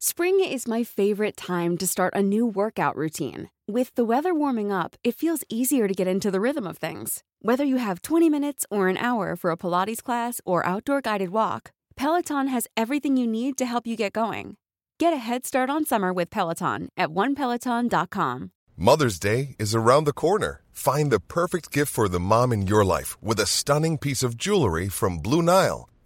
Spring is my favorite time to start a new workout routine. With the weather warming up, it feels easier to get into the rhythm of things. Whether you have 20 minutes or an hour for a Pilates class or outdoor guided walk, Peloton has everything you need to help you get going. Get a head start on summer with Peloton at onepeloton.com. Mother's Day is around the corner. Find the perfect gift for the mom in your life with a stunning piece of jewelry from Blue Nile.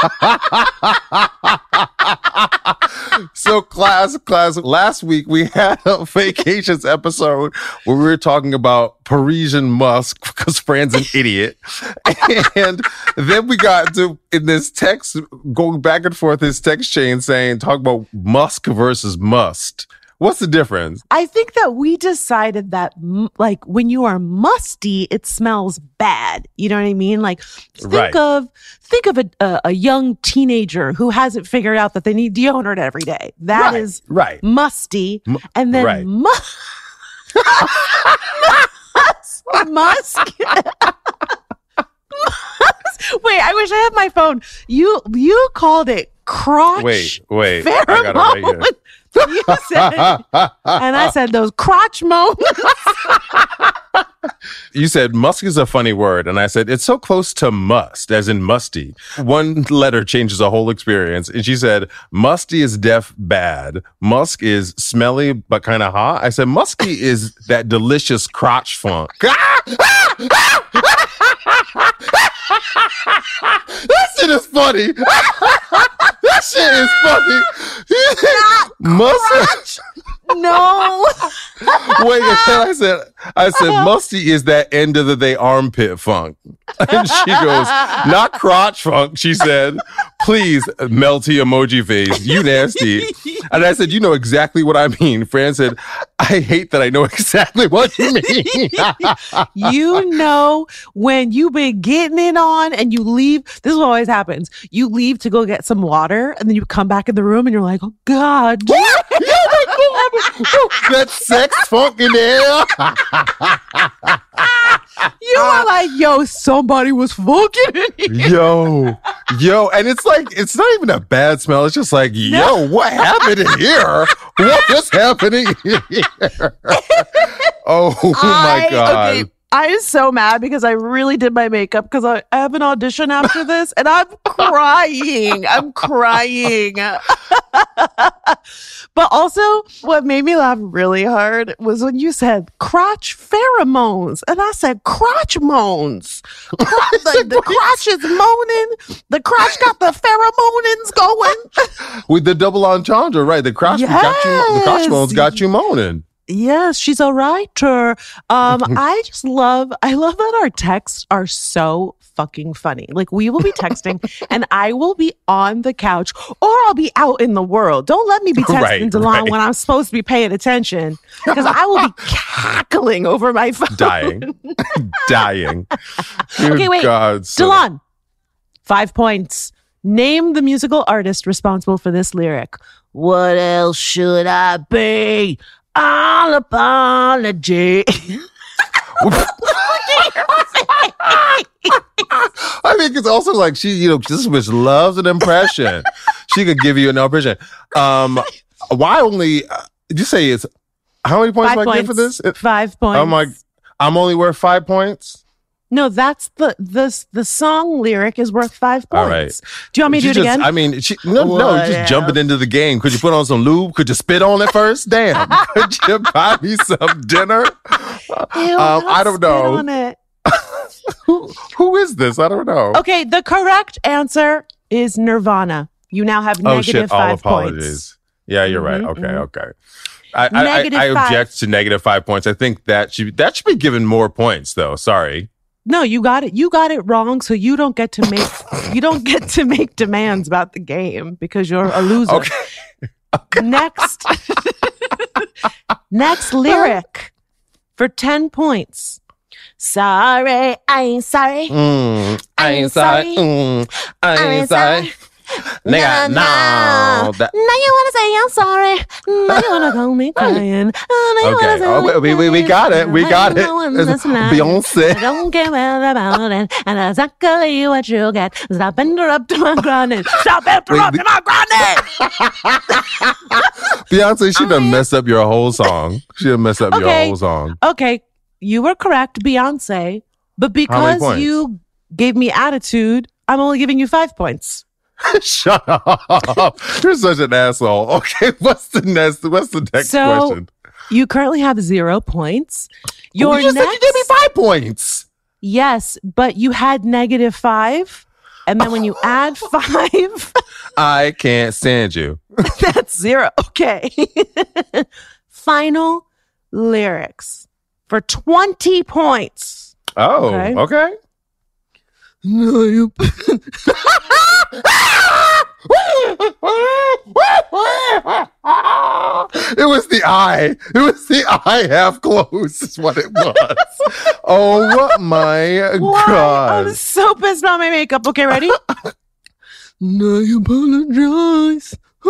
so class class last week we had a vacations episode where we were talking about parisian musk because fran's an idiot. And then we got to in this text going back and forth this text chain saying talk about musk versus must What's the difference? I think that we decided that like when you are musty, it smells bad. You know what I mean? Like think Right. of think of a, a a young teenager who hasn't figured out that they need deodorant every day. That Right, is right. musty, and then right. mu- musk. Wait, I wish I had my phone. You you called it crotch. Wait, wait. I got it right here. You said, and I said those crotch moans. You said musk is a funny word, and I said it's so close to must, as in musty. One letter changes a whole experience, and she said musty is deaf bad. Musk is smelly but kind of hot. I said musky is that delicious crotch funk. that shit is funny. that shit is funny. Musky. no. Wait, then I said, I said, musty is that end of the day armpit funk. And she goes, not crotch funk. She said, please, melty emoji face, you nasty. And I said, you know exactly what I mean. Fran said, I hate that I know exactly what you mean. you know when you've been getting it on and you leave this is what always happens you leave to go get some water and then you come back in the room and you're like oh god that sex funk in there. You are ah. like yo somebody was fucking in here. Yo, yo, and it's like it's not even a bad smell. It's just like, yo, what happened in here? What is happening here? oh my I- god! okay, I am so mad because I really did my makeup because I have an audition after this and I'm crying. I'm crying. but also, what made me laugh really hard was when you said crotch pheromones. And I said crotch moans. The, the crotch is moaning. The crotch got the pheromones going. With the double entendre, right? The crotch got you. The crotch Yes. bones got you moaning. Yes, she's a writer. Um, I just love, I love that our texts are so fucking funny. Like we will be texting and I will be on the couch or I'll be out in the world. Don't let me be texting Right, De'lon right. when I'm supposed to be paying attention because I will be cackling over my phone. Dying, dying. Good Okay, wait. God, so- De'lon, five points. Name the musical artist responsible for this lyric. What else should I be? All apology. I think it's also like she, you know, this bitch loves an impression. she could give you an impression. Um, why only? Uh, did you say it's how many points Five do I get points. for this? It- Five points. I'm like, I'm only worth five points. No, that's the the the song lyric is worth five points. All right. Do you want me to She do it just- again? I mean, she, no, no, What just jumping else? into the game. Could you put on some lube? Could you spit on it first? Damn. Could you buy me some dinner? Ew, um, I don't know. on it. Who, who is this? I don't know. Okay, the correct answer is Nirvana. You now have oh negative shit! All five apologies. points. Yeah, you're right. Mhm, Okay, mhm. okay. I, I, I, I object to negative five points. I think that should that should be given more points, though. Sorry. No, you got it. You got it wrong, so you don't get to make you don't get to make demands about the game because you're a loser. Okay. Next, Next lyric for 10 points. Sorry, I ain't sorry. Mm, I ain't sorry. Mm, I ain't ain't sorry. Nigga, no. That, Now you wanna say I'm sorry. Now you wanna call me crying. Now you wanna okay. say Oh, we, we, we, got it. We got it. No one It's listening. I Beyonce. don't care about it, and that's exactly what you get. Stop interrupting my grinding. Stop interrupting my grinding. Beyonce, she done messed up your whole song. She done messed up your whole song. Okay, you were correct, Beyonce, but because you gave me attitude, I'm only giving you five points. Shut up. You're such an asshole. Okay, what's the next what's the next So, question? You currently have zero points. Your you just said next, you gave me five points. yes, but you had negative five, and then when you add five, I can't stand you. that's zero. Okay. Final lyrics for twenty points. Oh, Okay. okay. No, you. It was the eye. It was the eye half closed, is what it was. oh my Why? god. I'm so pissed about my makeup. Okay, ready? no, you apologize.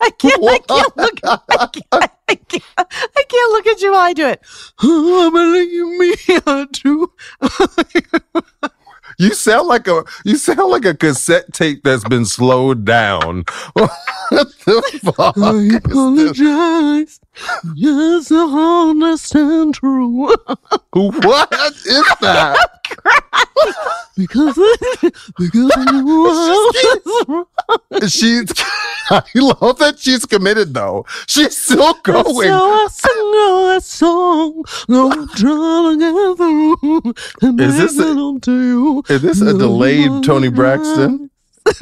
I can't. I can't look. I can't, I can't. I can't look at you while I do it. Oh, believe me, I do. You sound like a you sound like a cassette tape that's been slowed down. what the fuck? I apologize. Yes, I understand true. What is that? because because you She's I love that she's committed though. She's still going. So I sing a song, no trying to get through. And Is this a-. Is this a delayed Toni Braxton?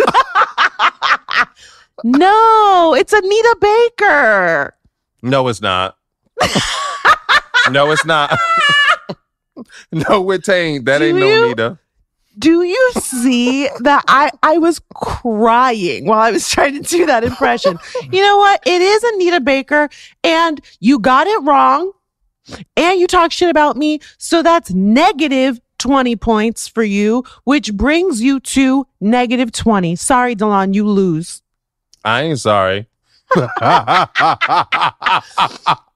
No, it's Anita Baker. No, it's not. no, it's not. no, it ain't. That Do ain't you? no Nita. Do you see that I I was crying while I was trying to do that impression? you know what? It is Anita Baker and you got it wrong and you talk shit about me, so that's negative 20 points for you, which brings you to negative 20. Sorry, Delon, you lose. I ain't sorry.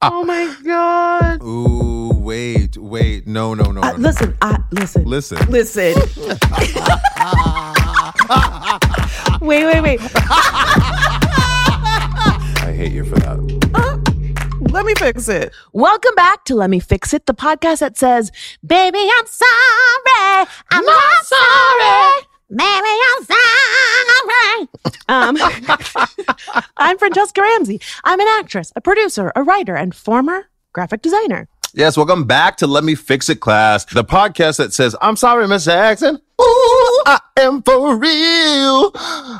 Oh my god. Ooh, wait, wait. No, no, no, Uh, no. listen, I listen. Listen. Listen. wait, wait, wait. I hate you for that. Let me fix it. Welcome back to Let Me Fix It, the podcast that says, Baby, I'm sorry. I'm not sorry. I'm sorry. Um, I'm Franchesca Ramsey. I'm an actress, a producer, a writer, and former graphic designer. Yes, welcome back to Let Me Fix It Class, the podcast that says, I'm sorry, Miss Jackson. Ooh, I am for real.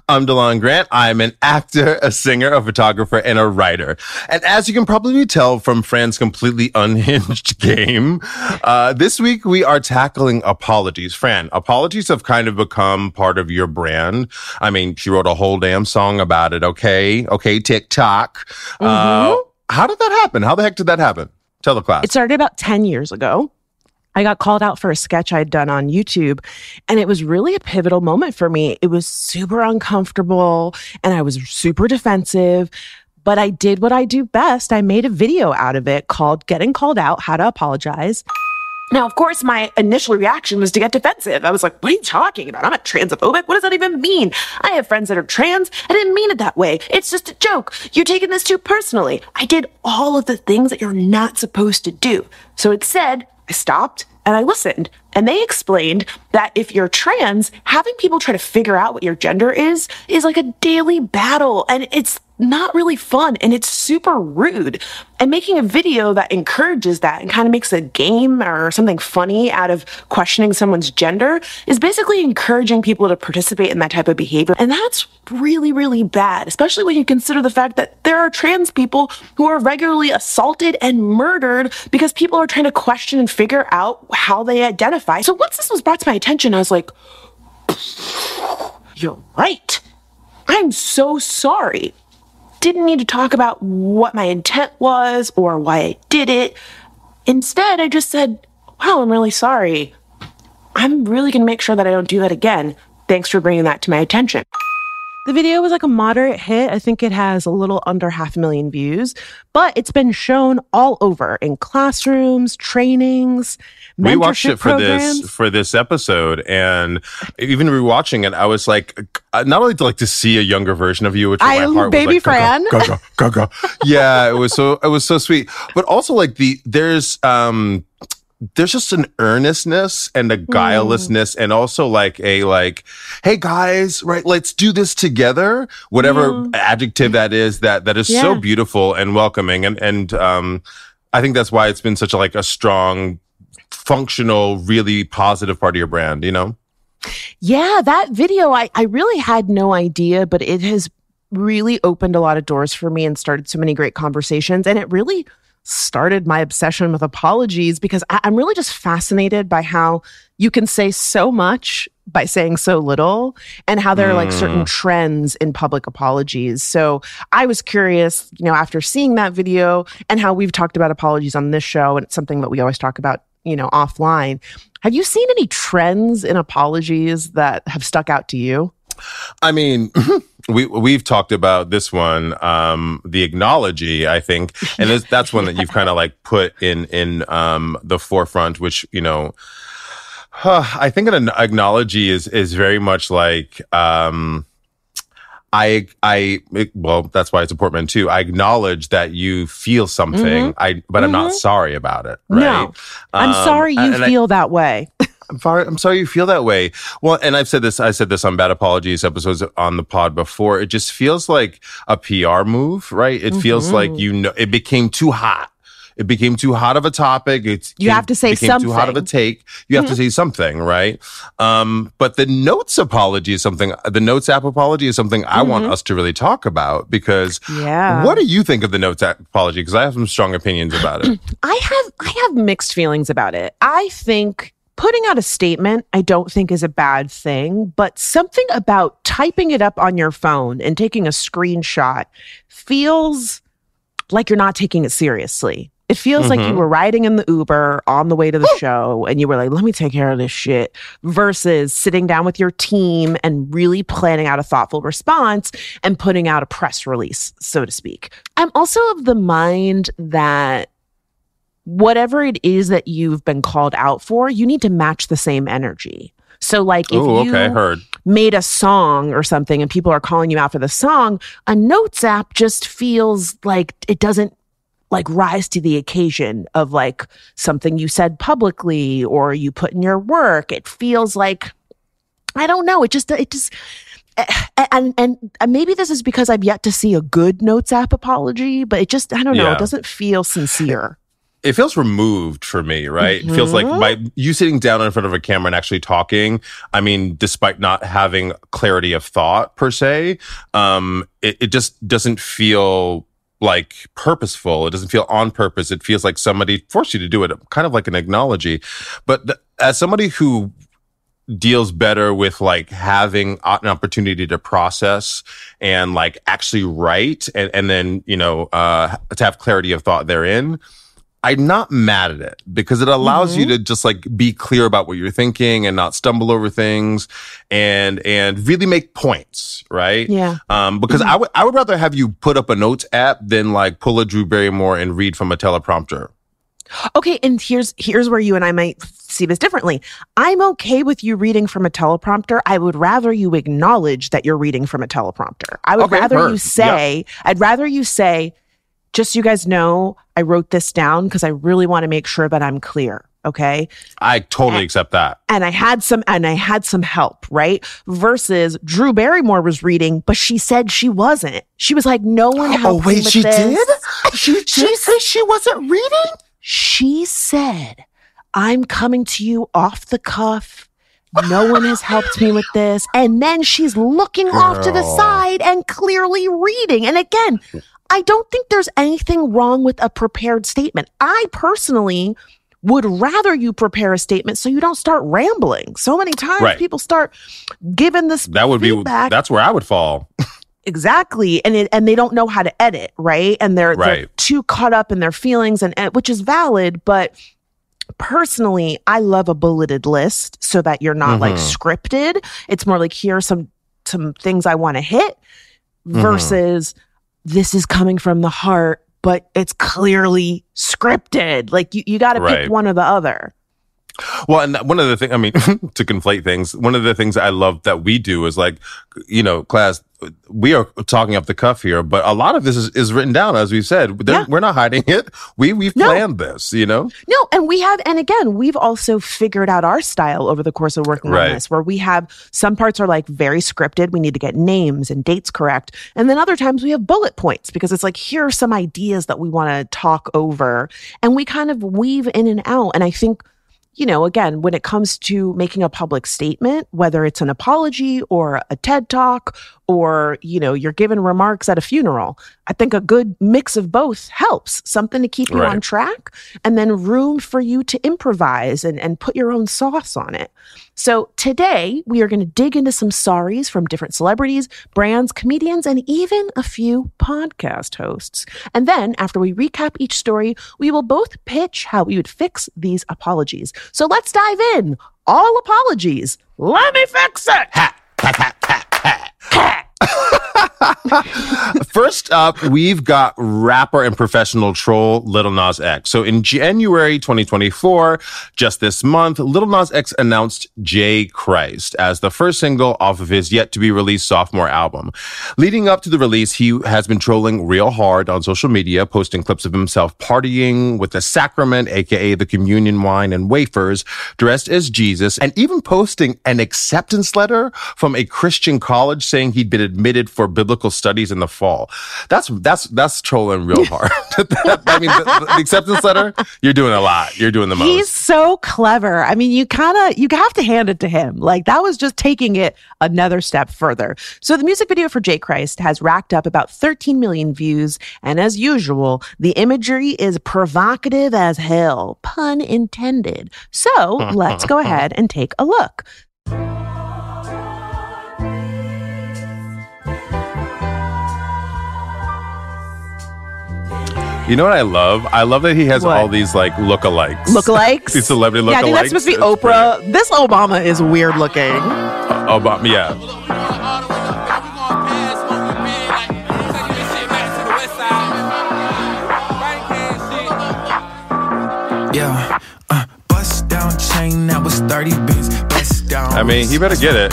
I'm De'lon Grant. I'm an actor, a singer, a photographer, and a writer. And as you can probably tell from Fran's completely unhinged game, uh, this week we are tackling apologies. Fran, apologies have kind of become part of your brand. I mean, she wrote a whole damn song about it. Okay. Okay. TikTok. Uh, how did that happen? How the heck did that happen? Tell the class. It started about 10 years ago. I got called out for a sketch I'd done on YouTube, and it was really a pivotal moment for me. It was super uncomfortable and I was super defensive, but I did what I do best. I made a video out of it called Getting Called Out How to Apologize. Now, of course, my initial reaction was to get defensive. I was like, what are you talking about? I'm not transphobic. What does that even mean? I have friends that are trans. I didn't mean it that way. It's just a joke. You're taking this too personally. I did all of the things that you're not supposed to do. So instead, I stopped and I listened. And they explained that if you're trans, having people try to figure out what your gender is is like a daily battle. And it's not really fun and it's super rude. And making a video that encourages that and kind of makes a game or something funny out of questioning someone's gender is basically encouraging people to participate in that type of behavior. And that's really, really bad, especially when you consider the fact that there are trans people who are regularly assaulted and murdered because people are trying to question and figure out how they identify. So once this was brought to my attention, I was like, you're right. I'm so sorry. Didn't need to talk about what my intent was or why I did it. Instead, I just said, wow, I'm really sorry. I'm really going to make sure that I don't do that again. Thanks for bringing that to my attention. The video was like a moderate hit. I think it has a little under half a million views, but it's been shown all over in classrooms, trainings, we watched it for programs. this for this episode and even rewatching it i was like uh, not only to like to see a younger version of you which I- my heart baby was like Fran. gaga, gaga, gaga. yeah it was so it was so sweet but also like the there's um there's just an earnestness and a guilelessness and also like a like hey guys right let's do this together whatever adjective that is that that is so beautiful and welcoming. And and um i think that's why it's been such a like a strong functional really positive part of your brand you know? Yeah, that video, I, I really had no idea, but it has really opened a lot of doors for me and started so many great conversations. And it really started my obsession with apologies because I, I'm really just fascinated by how you can say so much by saying so little and how there are like certain hmm. trends in public apologies. So I was curious, you know, after seeing that video and how we've talked about apologies on this show, and it's something that we always talk about, you know, offline. Have you seen any trends in apologies that have stuck out to you? I mean, we we've talked about this one, um, the acknowledgy, I think, and this, that's one that you've kind of like put in in um, the forefront, which you know, I think an acknowledgy is is very much like. Um, I, I, well, that's why it's a portmanteau. I acknowledge that you feel something, I, but I'm not sorry about it. Right? No. I'm Um, sorry you and I- feel that way. I'm sorry, I'm sorry you feel that way. Well, and I've said this, I said this on Bad Apologies episodes on the pod before. It just feels like a PR move, right? It feels like Mm-hmm. you know, it became too hot. It became too hot of a topic. It's You have to say became too hot of a. Mm-hmm. take. You have to say something, right? Um, but the notes apology is something, the notes app apology is something I want us to really talk about because Mm-hmm. Yeah. what do you think of the notes app apology? Because I have some strong opinions about it. I have I have mixed feelings about it. I think putting out a statement I don't think is a bad thing, but something about typing it up on your phone and taking a screenshot feels like you're not taking it seriously. It feels like you Mhm. were riding in the Uber on the way to the show and you were like, let me take care of this shit versus sitting down with your team and really planning out a thoughtful response and putting out a press release, so to speak. I'm also of the mind that whatever it is that you've been called out for, you need to match the same energy. So, like, if Oh, you okay, heard. made a song or something and people are calling you out for the song, a notes app just feels like it doesn't like rise to the occasion of like something you said publicly or you put in your work. It feels like I don't know. It just it just eh, eh, and and and maybe this is because I've yet to see a good notes app apology, but it just I don't know. Yeah. It doesn't feel sincere. It feels removed for me, right? It feels like Mhm. by you sitting down in front of a camera and actually talking. I mean, despite not having clarity of thought per se, um, it, it just doesn't feel like purposeful. It doesn't feel on purpose. It feels like somebody forced you to do it, kind of like an acknowledgy. But th- as somebody who deals better with like having an opportunity to process and like actually write and, and then, you know, uh, to have clarity of thought therein. I'm not mad at it because it allows you to just like be clear about what you're thinking and not stumble over things and, and really make points, right? Yeah. Um, because I would, I would rather have you put up a notes app than like pull a Drew Barrymore and read from a teleprompter. Okay, and here's here's where you and I might see this differently. I'm okay with you reading from a teleprompter. I would rather you acknowledge that you're reading from a teleprompter. I would Okay, rather heard. you say, I'd rather you say, just so you guys know, I wrote this down because I really want to make sure that I'm clear. Okay. I totally accept that. And I had some and I had some help, right? Versus Drew Barrymore was reading, but she said she wasn't. She was like, no one oh, helped me with this. Oh, wait, she, did she said she wasn't reading? She said, I'm coming to you off the cuff. No one has helped me with this. And then she's looking off to the side and clearly reading. And again, I don't think there's anything wrong with a prepared statement. I personally would rather you prepare a statement so you don't start rambling. So many times Right. people start giving this That would feedback. be, that's where I would fall. exactly and it, and they don't know how to edit right and they're, they're too caught up in their feelings and, which is valid but personally i love a bulleted list so that you're not like Mhm. scripted it's more like here are some some things i want to hit Mhm. versus this is coming from the heart but it's clearly scripted like you, you got to Right. pick one or the other Well, and one of the things, I mean, to conflate things, one of the things I love that we do is like, you know, class, we are talking up the cuff here, but a lot of this is, is written down, as we said. Yeah. We're not hiding it. We, we've No. planned this, you know? No, and we have, and again, we've also figured out our style over the course of working Right. on this, where we have some parts are like very scripted. We need to get names and dates correct. And then other times we have bullet points because it's like, here are some ideas that we want to talk over. And we kind of weave in and out. And I think, you know, again, when it comes to making a public statement, whether it's an apology or a TED talk or, you know, you're giving remarks at a funeral, I think a good mix of both helps. Something to keep you Right. on track and then room for you to improvise and, and put your own sauce on it. So today we are going to dig into some sorries from different celebrities, brands, comedians, and even a few podcast hosts. And then after we recap each story, we will both pitch how we would fix these apologies. So let's dive in. All apologies. Let me fix it. Ha! First up, we've got rapper and professional troll Little Nas X. So in January 2024, just this month, Little Nas X announced J Christ as the first single off of his yet to be released sophomore album. Leading up to the release, he has been trolling real hard on social media, posting clips of himself partying with the sacrament, aka the communion wine and wafers, dressed as Jesus, and even posting an acceptance letter from a Christian college saying he'd been admitted for biblical studies in the fall. That's that's that's trolling real hard. I mean, the, the acceptance letter, you're doing a lot. You're doing the most. He's so clever. I mean, you kind of you have to hand it to him. Like that was just taking it another step further. So the music video for J Christ has racked up about 13 million views, and as usual, the imagery is provocative as hell, pun intended. So let's go ahead and take a look. You know what I love? I love that he has What? all these like lookalikes. Lookalikes. These celebrity lookalikes. Yeah, I think that's supposed to be It's Oprah. This Obama is weird looking. pretty- Obama, yeah. Yeah, uh, bust down chain that was 30 bins. Bust down. I mean, he better get it.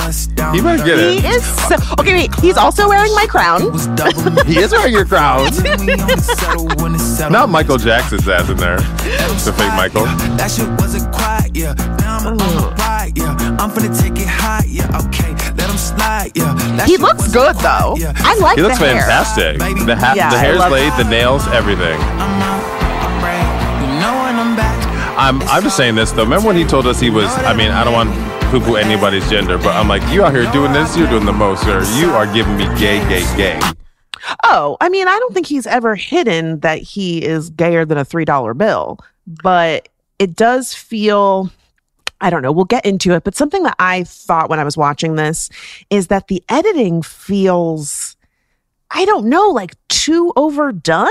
He better get it. He is so okay. Wait, he's also wearing my crown. He is wearing your crown. We only settle when it's settled. Not Michael Jackson's ass in there. The fake Michael. Yeah, that shit wasn't quiet, yeah. Now I'm on the ride, yeah. I'm finna take it high, yeah. Okay, let him slide, yeah. That He looks good though. yeah. I like He looks the hair. fantastic. The, ha- Yeah, the hair's love laid, the nails, everything. I'm I'm right. You know when I'm back. I'm I'm just saying this though. Remember when he told us he was? I mean, I don't want to poo-poo anybody's gender, but I'm like, you out here doing this, you're doing the most, sir. You are giving me gay, gay, gay. Oh, I mean, I don't think he's ever hidden that he is gayer than a $3 bill, but it does feel, I don't know, we'll get into it, but something that I thought when I was watching this is that the editing feels, I don't know, like too overdone.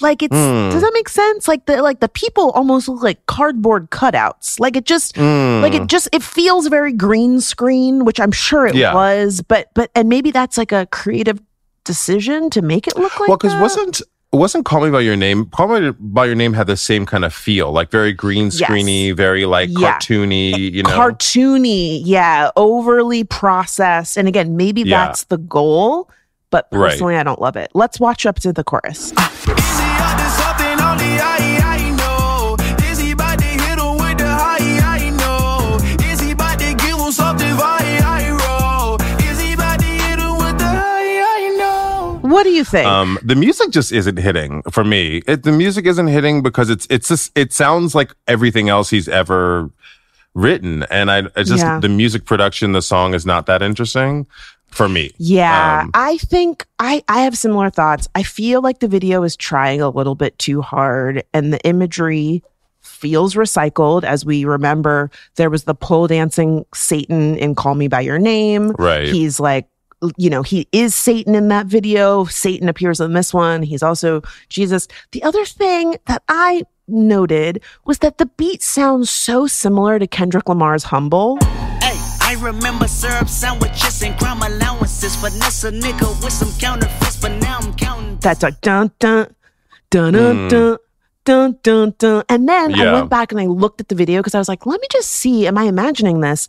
Like it's Hmm. does that make sense? Like the like the people almost look like cardboard cutouts. Like it just Mm. like it just it feels very green screen, which I'm sure it Yeah. was, but but and maybe that's like a creative decision to make it look like well, because that. wasn't wasn't Call Me by Your Name? Call Me by Your Name had the same kind of feel, like very green screeny, very like Yeah. cartoony. You know, cartoony, yeah, overly processed. And again, maybe Yeah. that's the goal, but Right. personally, I don't love it. Let's watch up to the chorus. What do you think? Um, the music just isn't hitting for me. It, the music isn't hitting because it's it's just it sounds like everything else he's ever written, and I, I just Yeah. the music production, the song is not that interesting for me. Yeah, Um, I think I I have similar thoughts. I feel like the video is trying a little bit too hard and the imagery feels recycled as we remember there was the pole dancing Satan in Call Me by Your Name. Right. He's like you know, he is Satan in that video. Satan appears in this one. He's also Jesus. The other thing that I noted was that the beat sounds so similar to Kendrick Lamar's Humble remember syrup sandwiches and crime allowances. Finesse a nigga with some counterfeits, but now I'm counting. That's a dun dun dun dun hmm. dun. Dun, dun, dun. And then yeah. I went back and I looked at the video because I was like, let me just see, am I imagining this?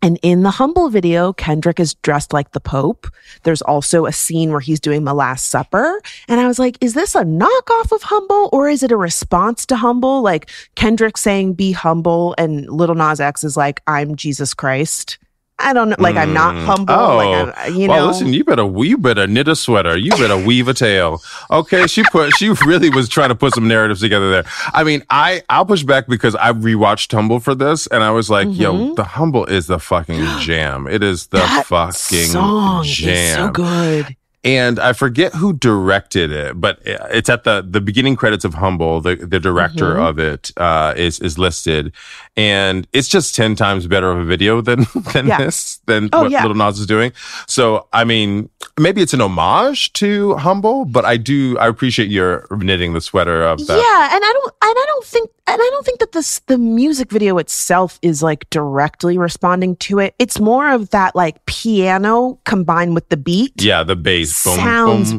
And in the Humble video, Kendrick is dressed like the Pope. There's also a scene where he's doing the Last Supper. And I was like, is this a knockoff of Humble or is it a response to Humble? Like Kendrick saying, be humble, and Little Nas X is like, I'm Jesus Christ. I don't know. Like, I'm not humble. Oh, Like, I'm, you well, know. listen, you better you better knit a sweater. You better weave a tail. Okay, she put she really was trying to put some narratives together there. I mean, I I'll push back because I rewatched Humble for this, and I was like, yo, the Humble is the fucking jam. It is the Mm-hmm. that fucking song jam. is so good. And I forget who directed it, but it's at the the beginning credits of Humble. The the director Mm-hmm. of it uh, is is listed, and it's just ten times better of a video than than Yeah. this than Oh, what yeah. Little Nas is doing. So I mean, maybe it's an homage to Humble, but I do I appreciate your knitting the sweater of that. Yeah, and I don't, and I don't think, and I don't think that this the music video itself is like directly responding to it. It's more of that like piano combined with the beat. Yeah, the bass. Boom, Sounds-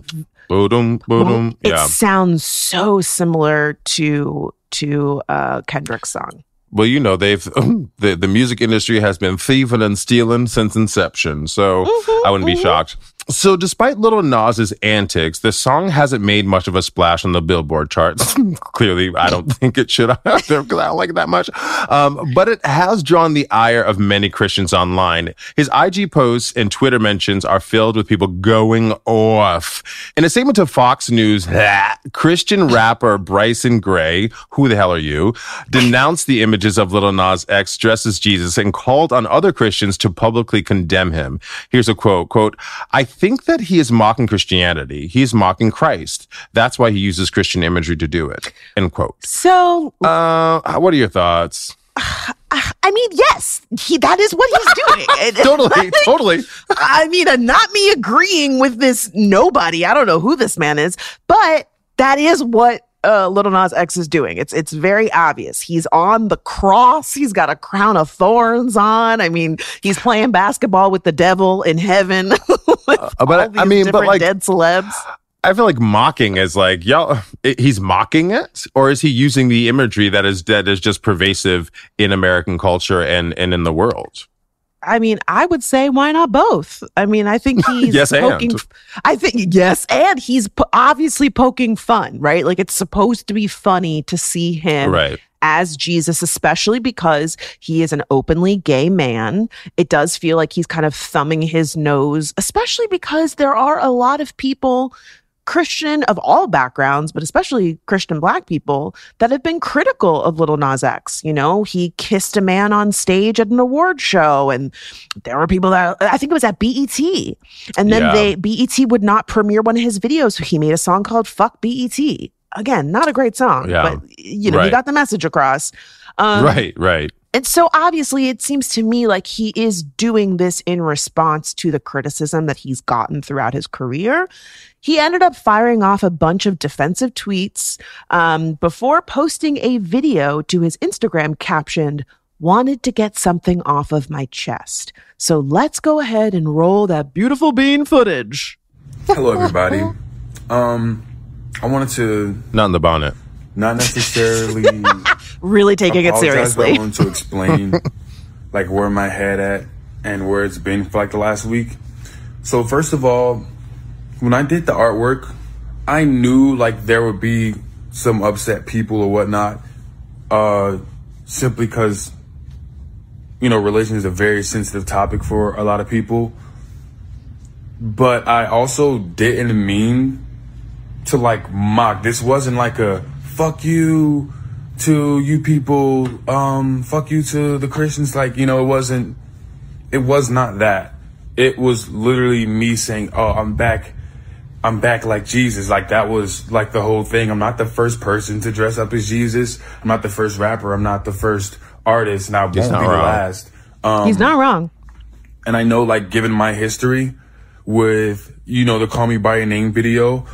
boom, boom, boom. It Yeah. sounds so similar to to uh Kendrick's song. Well, you know, they've the the music industry has been thieving and stealing since inception, so I wouldn't be shocked. So, despite Little Nas's antics, the song hasn't made much of a splash on the Billboard charts. Clearly, I don't think it should either because I don't like it that much. Um, but it has drawn the ire of many Christians online. His IG posts and Twitter mentions are filled with people going off. In a statement to Fox News, Christian rapper Bryson Gray, who the hell are you, denounced the images of Little Nas X dressed as Jesus and called on other Christians to publicly condemn him. Here's a quote, quote, I think that he is mocking Christianity. He is mocking Christ. That's why he uses Christian imagery to do it. End quote. So, Uh, what are your thoughts? I mean, yes, he that is what he's doing. Totally, totally. I mean, uh, not me agreeing with this nobody. I don't know who this man is, but that is what uh, Little Nas X is doing. It's it's very obvious. He's on the cross. He's got a crown of thorns on. I mean, he's playing basketball with the devil in heaven. with Uh, but I mean, but like- dead celebs. I feel like mocking is like, y'all, he's mocking it, or is he using the imagery that is that is just pervasive in American culture and and in the world? I mean, I would say why not both? I mean, I think he's Yes, and. poking. I think yes, and he's po- obviously poking fun, right? Like it's supposed to be funny to see him Right. as Jesus, especially because he is an openly gay man. It does feel like he's kind of thumbing his nose, especially because there are a lot of people, Christian of all backgrounds, but especially Christian black people, that have been critical of Little Nas X. You know, he kissed a man on stage at an award show, and there were people that I think it was at BET. And then Yeah. they BET would not premiere one of his videos, so he made a song called Fuck BET. Again, not a great song, Yeah. but you know, he got the message across. Um, right, right. And so obviously, it seems to me like he is doing this in response to the criticism that he's gotten throughout his career. He ended up firing off a bunch of defensive tweets um, before posting a video to his Instagram captioned, Wanted to get something off of my chest. So let's go ahead and roll that beautiful bean footage. Hello, everybody. Um, I wanted to Not in the bonnet. Not necessarily Really taking it seriously. I wanted to explain like where my head at and where it's been for like the last week. So first of all, when I did the artwork, I knew like there would be some upset people or whatnot, uh, simply because you know religion is a very sensitive topic for a lot of people. But I also didn't mean to like mock. This wasn't like a fuck you to you people, um, fuck you to the Christians. Like, you know, it wasn't, it was not that. It was literally me saying, oh, I'm back. I'm back like Jesus. Like that was like the whole thing. I'm not the first person to dress up as Jesus. I'm not the first rapper. I'm not the first artist and I won't be not the wrong. last. Um, He's not wrong. and I know like given my history, with, you know, the Call Me By Your Name video,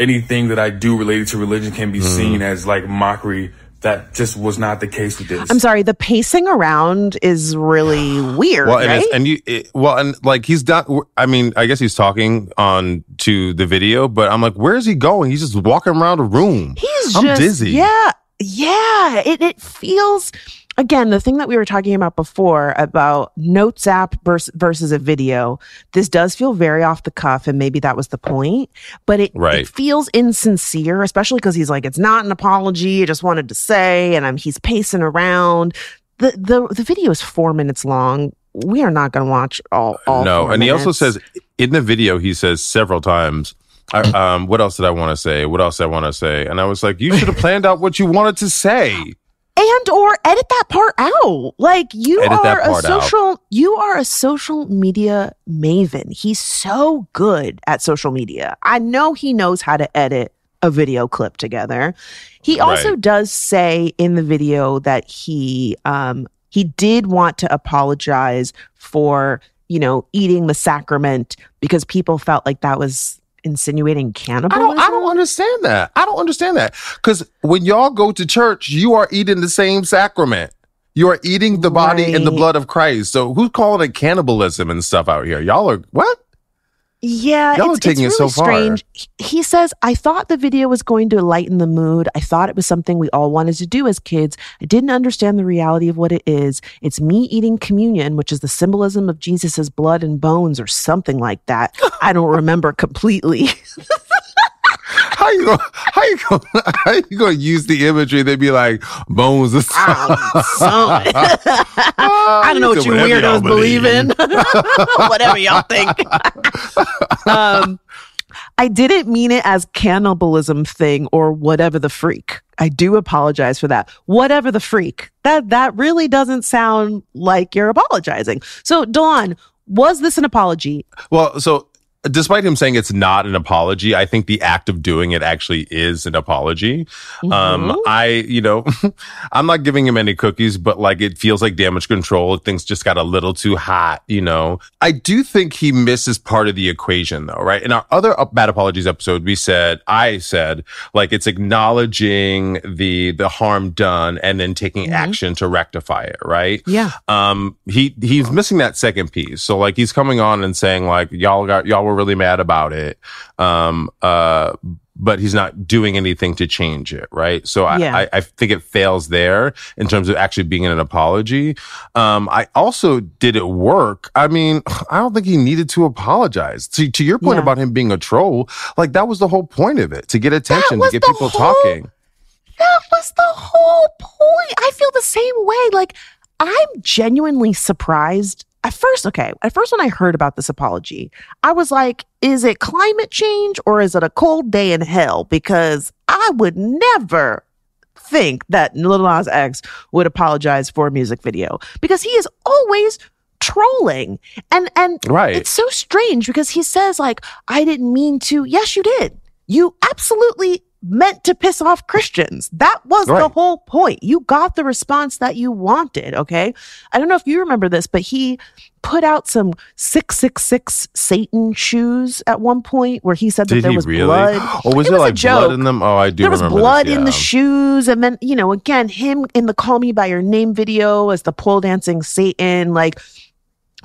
anything that I do related to religion can be Mm-hmm. seen as like mockery. That just was not the case with this. I'm sorry, the pacing around is really weird, Well, and, right? it's, and you, it, well, and like he's not. I mean, I guess he's talking on to the video, but I'm like, where is he going? He's just walking around a room. He's I'm just dizzy. Yeah, yeah. It it feels again the thing that we were talking about before about notes app versus, versus a video. This does feel very off the cuff, and maybe that was the point. But it, Right. it feels insincere, especially because he's like, it's not an apology. I just wanted to say, and I'm he's pacing around. The the the video is four minutes long. We are not going to watch all. all no, and he also says in the video, he says several times. I, um, what else did I want to say? What else did I want to say? And I was like, you should have planned out what you wanted to say. And or edit that part out like you Edit are a part out. social you are a social media maven he's so good at social media i know he knows how to edit a video clip together he also Right. does say in the video that he um he did want to apologize for you know eating the sacrament because people felt like that was insinuating I cannibalism don't, I don't understand that. I don't understand that. Because when y'all go to church, you are eating the same sacrament. You are eating the body and the blood of Christ. So who's calling it cannibalism and stuff out here? Y'all are what? Yeah, Y'all it's, taking it's it really so strange. He- He says, "I thought the video was going to lighten the mood. I thought it was something we all wanted to do as kids. I didn't understand the reality of what it is. It's me eating communion, which is the symbolism of Jesus's blood and bones, or something like that. I don't remember completely. How you going? How you going? How you to use the imagery? They'd be like bones. Or something. I don't know what you weirdos believe in. Whatever y'all think. um, I didn't mean it as cannibalism thing or whatever the freak. I do apologize for that. Whatever the freak. That that really doesn't sound like you're apologizing. So, Dawn, was this an apology? Well, so despite him saying it's not an apology, I think the act of doing it actually is an apology. Um, Mhm. I, you know, I'm not giving him any cookies, but like it feels like damage control. Things just got a little too hot, you know. I do think he misses part of the equation though, right? In our other bad apologies episode, we said, I said, like it's acknowledging the the harm done and then taking Mhm. action to rectify it, right? Yeah. um he he's missing that second piece so like he's coming on and saying like y'all got y'all were really mad about it um uh but he's not doing anything to change it right so I, Yeah. I i think it fails there in terms of actually being an apology um i also did it work i mean i don't think he needed to apologize to, to your point Yeah. about him being a troll like that was the whole point of it to get attention to get people whole- talking That was the whole point. I feel the same way. Like, I'm genuinely surprised. At first, okay, at first, when I heard about this apology, I was like, is it climate change or is it a cold day in hell? Because I would never think that Lil Nas X would apologize for a music video because he is always trolling. And, and right it's so strange because he says, like, I didn't mean to. Yes, you did. You absolutely meant to piss off Christians. That was the whole point. You got the response that you wanted. Okay. I don't know if you remember this, but he put out some 666 Satan shoes at one point where he said that did there was really blood. or was It there was like blood in them oh i do There was remember blood this, in the shoes. And then, you know, again, him in the Call Me By Your Name video as the pole dancing Satan. Like,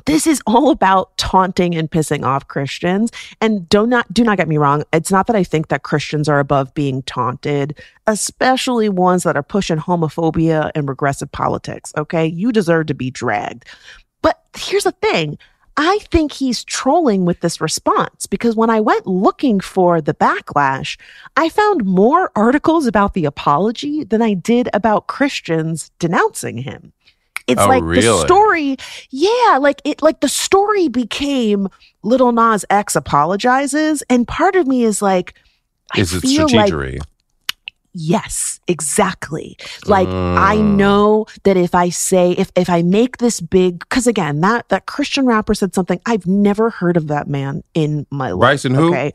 this is all about taunting and pissing off Christians. And do not do not get me wrong. It's not that I think that Christians are above being taunted, especially ones that are pushing homophobia and regressive politics. Okay. You deserve to be dragged. But here's the thing. I think he's trolling with this response because when I went looking for the backlash, I found more articles about the apology than I did about Christians denouncing him. It's Oh, like the story, yeah, like it, like the story became Little Nas X apologizes, and part of me is like, I is it feel like strategery Yes, exactly. Like I Mm. know that if I say if if I make this big cuz again, that that Christian rapper said something I've never heard of that man in my life. Bryson who? Okay.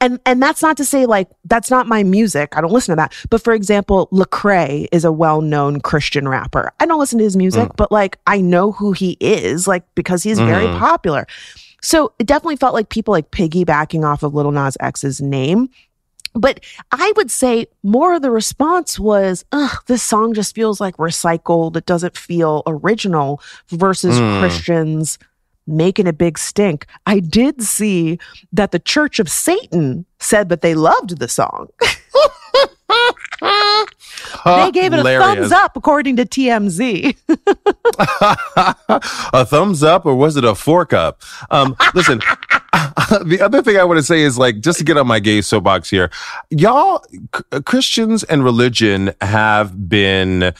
And and that's not to say like that's not my music. I don't listen to that. But for example, Lecrae is a well-known Christian rapper. I don't listen to his music, Mm. but like I know who he is like because he's very Mhm. popular. So it definitely felt like people like piggybacking off of Little Nas X's name. But I would say more of the response was, ugh, this song just feels like recycled. It doesn't feel original versus Mm. Christians making a big stink. I did see that the Church of Satan said that they loved the song. they gave it a thumbs up, according to TMZ. a thumbs up or was it a fork up? Um, listen, the other thing I want to say is like, just to get on my gay soapbox here, y'all, c- Christians and religion have been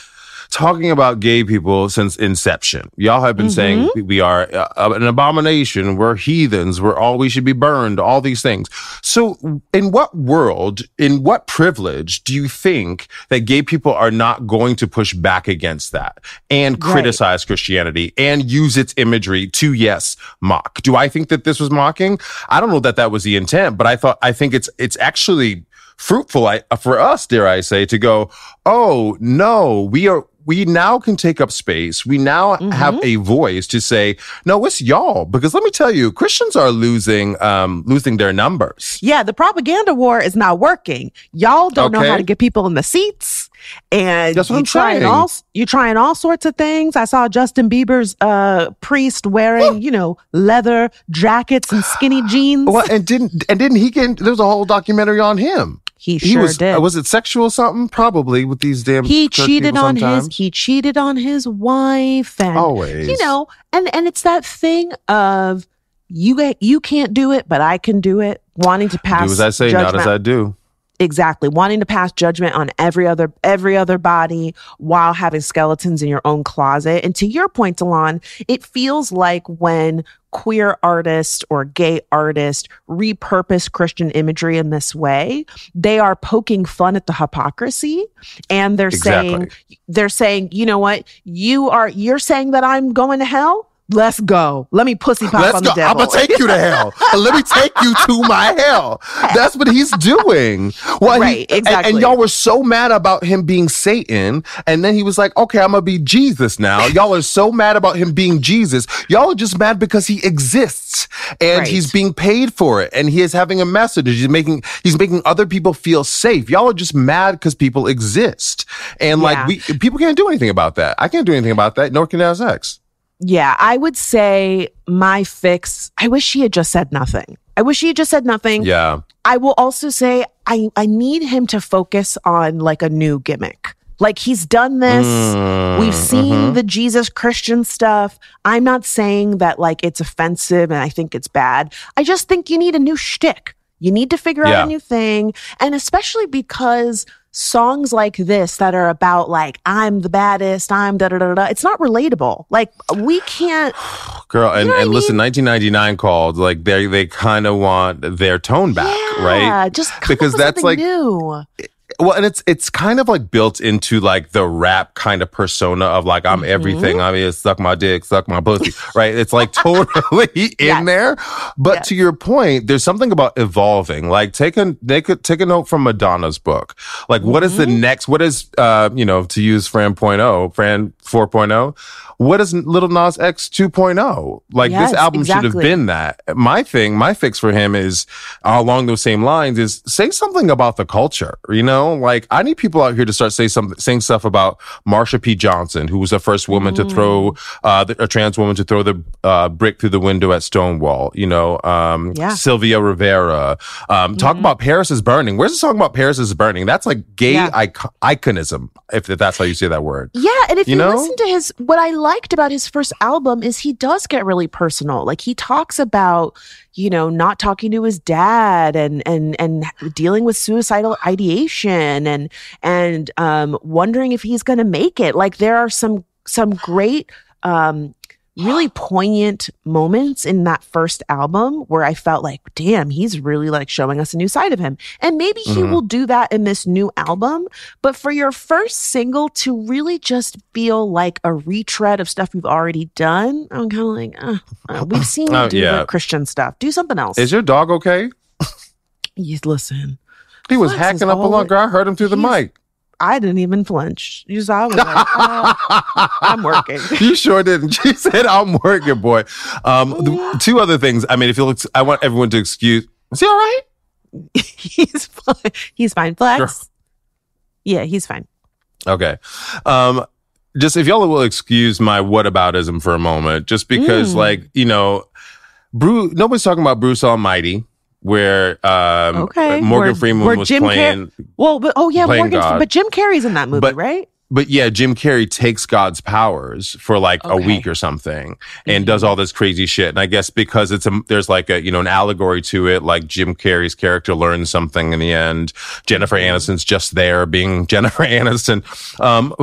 talking about gay people since inception. Y'all have been saying we- are uh, an abomination. We're heathens. We're all, we should be burned, all these things. So in what world, in what privilege do you think that gay people are not going to push back against that and Right. criticize Christianity and use its imagery to, yes, mock? Do I think that this was mocking? I don't know that that was the intent, but I thought, I think it's, it's actually fruitful I, for us, dare I say, to go, oh, no, we are, we now can take up space. We now have a voice to say, no, it's y'all. Because let me tell you, Christians are losing, um, losing their numbers. Yeah, the propaganda war is not working. Y'all don't know how to get people in the seats. And That's what you I'm trying saying. all, you're trying all sorts of things. I saw Justin Bieber's uh priest wearing, you know, leather jackets and skinny jeans. Well, and didn't, and didn't he get, there was a whole documentary on him. He He sure was, did. uh, was it sexual something? Probably with these damn he cheated on sometimes. his he cheated on his wife and Always. you know and and it's that thing of you you can't do it but i can do it wanting to pass Do as I say, judgment not as I do. exactly wanting to pass judgment on every other every other body while having skeletons in your own closet and to your point De'lon, it feels like when queer artists or gay artists repurpose christian imagery in this way they are poking fun at the hypocrisy and they're saying they're saying you know what? You are you're saying that i'm going to hell let's go let me pussy pop Let's on go. the I'm devil gonna take you to hell. Let me take you to my hell. That's what he's doing. Well, Right, and- exactly. And, y'all were so mad about him being Satan, and then he was like, "Okay, I'm gonna be Jesus now." Y'all are so mad about him being Jesus. Y'all are just mad because he exists and Right. he's being paid for it, and he is having a message. He's making he's making other people feel safe. Y'all are just mad because people exist, and Yeah. like we people can't do anything about that. I can't do anything about that. Nor can X. Yeah, I would say my fix. I wish she had just said nothing. I wish she had just said nothing. Yeah. I will also say I I need him to focus on like a new gimmick. Like he's done this. Mm, We've seen mhm. the Jesus Christian stuff. I'm not saying that like it's offensive and I think it's bad. I just think you need a new shtick. You need to figure Yeah. out a new thing. And especially because songs like this that are about like, I'm the baddest, I'm da da da da, it's not relatable. Like we can't Girl, and, know and listen, mean? 1999 called like they they kind of want their tone back, yeah, right? Just Because that's like- new. Well, and it's it's kind of like built into like the rap kind of persona of like I'm Mm-hmm. everything. I mean, it's suck my dick, suck my pussy, right? It's like totally in Yes. there. But Yes. to your point, there's something about evolving. Like take a take a, take a note from Madonna's book. Like what is the Mm-hmm. next? What is uh you know to use Fran point oh, Fran 4.0? What is Lil Nas X 2.0? Like Yes, this album should have been that. My thing, my fix for him is uh, along those same lines is say something about the culture. You know, like I need people out here to start say something, saying stuff about Marsha P. Johnson, who was the first woman to throw Mm. uh, the, a trans woman to throw the uh, brick through the window at Stonewall. You know, um, Yeah. Mm-hmm. Sylvia Rivera. Um, Talk about Paris is burning. Where's the song about Paris is burning? That's like gay Yeah. ico- iconism, if that's how you say that word. Yeah, and if You you, know? listen to his, what I liked about his first album is he does get really personal. Like he talks about, you know, not talking to his dad and and and dealing with suicidal ideation and and um, wondering if he's going to make it. Like there are some some great. Um, really poignant moments in that first album where I felt like, damn, he's really like showing us a new side of him. And maybe he Mhm. will do that in this new album. But for your first single to really just feel like a retread of stuff you've already done, I'm kind of like, uh, uh, we've seen you Oh, do yeah. Christian stuff. Do something else. Is your dog okay? You listen. He was Flex hacking up a always- lung. Girl, I heard him through the mic. I didn't even flinch. You saw, I was like, uh, I'm working. you sure didn't. She said, "I'm working, boy." Um, the, two other things. I mean, if you look, I want everyone to excuse. Is he all right? he's fine. He's fine. Flex. Yeah, he's fine. Okay. Um, just if y'all will excuse my whataboutism for a moment, just because, Mm. like, you know, Bruce, nobody's talking about Bruce Almighty, where um, Okay. Morgan Where- Freeman where was Jim Car- playing. Well, but oh yeah, Morgan. God. But Jim Carrey's in that movie, But- right? But yeah, Jim Carrey takes God's powers for like a Okay. Mm-hmm. week or something and does all this crazy shit. And I guess because it's a, there's like a, you know, an allegory to it, like Jim Carrey's character learns something in the end. Jennifer Mm-hmm. Aniston's just there being Jennifer Aniston. Um,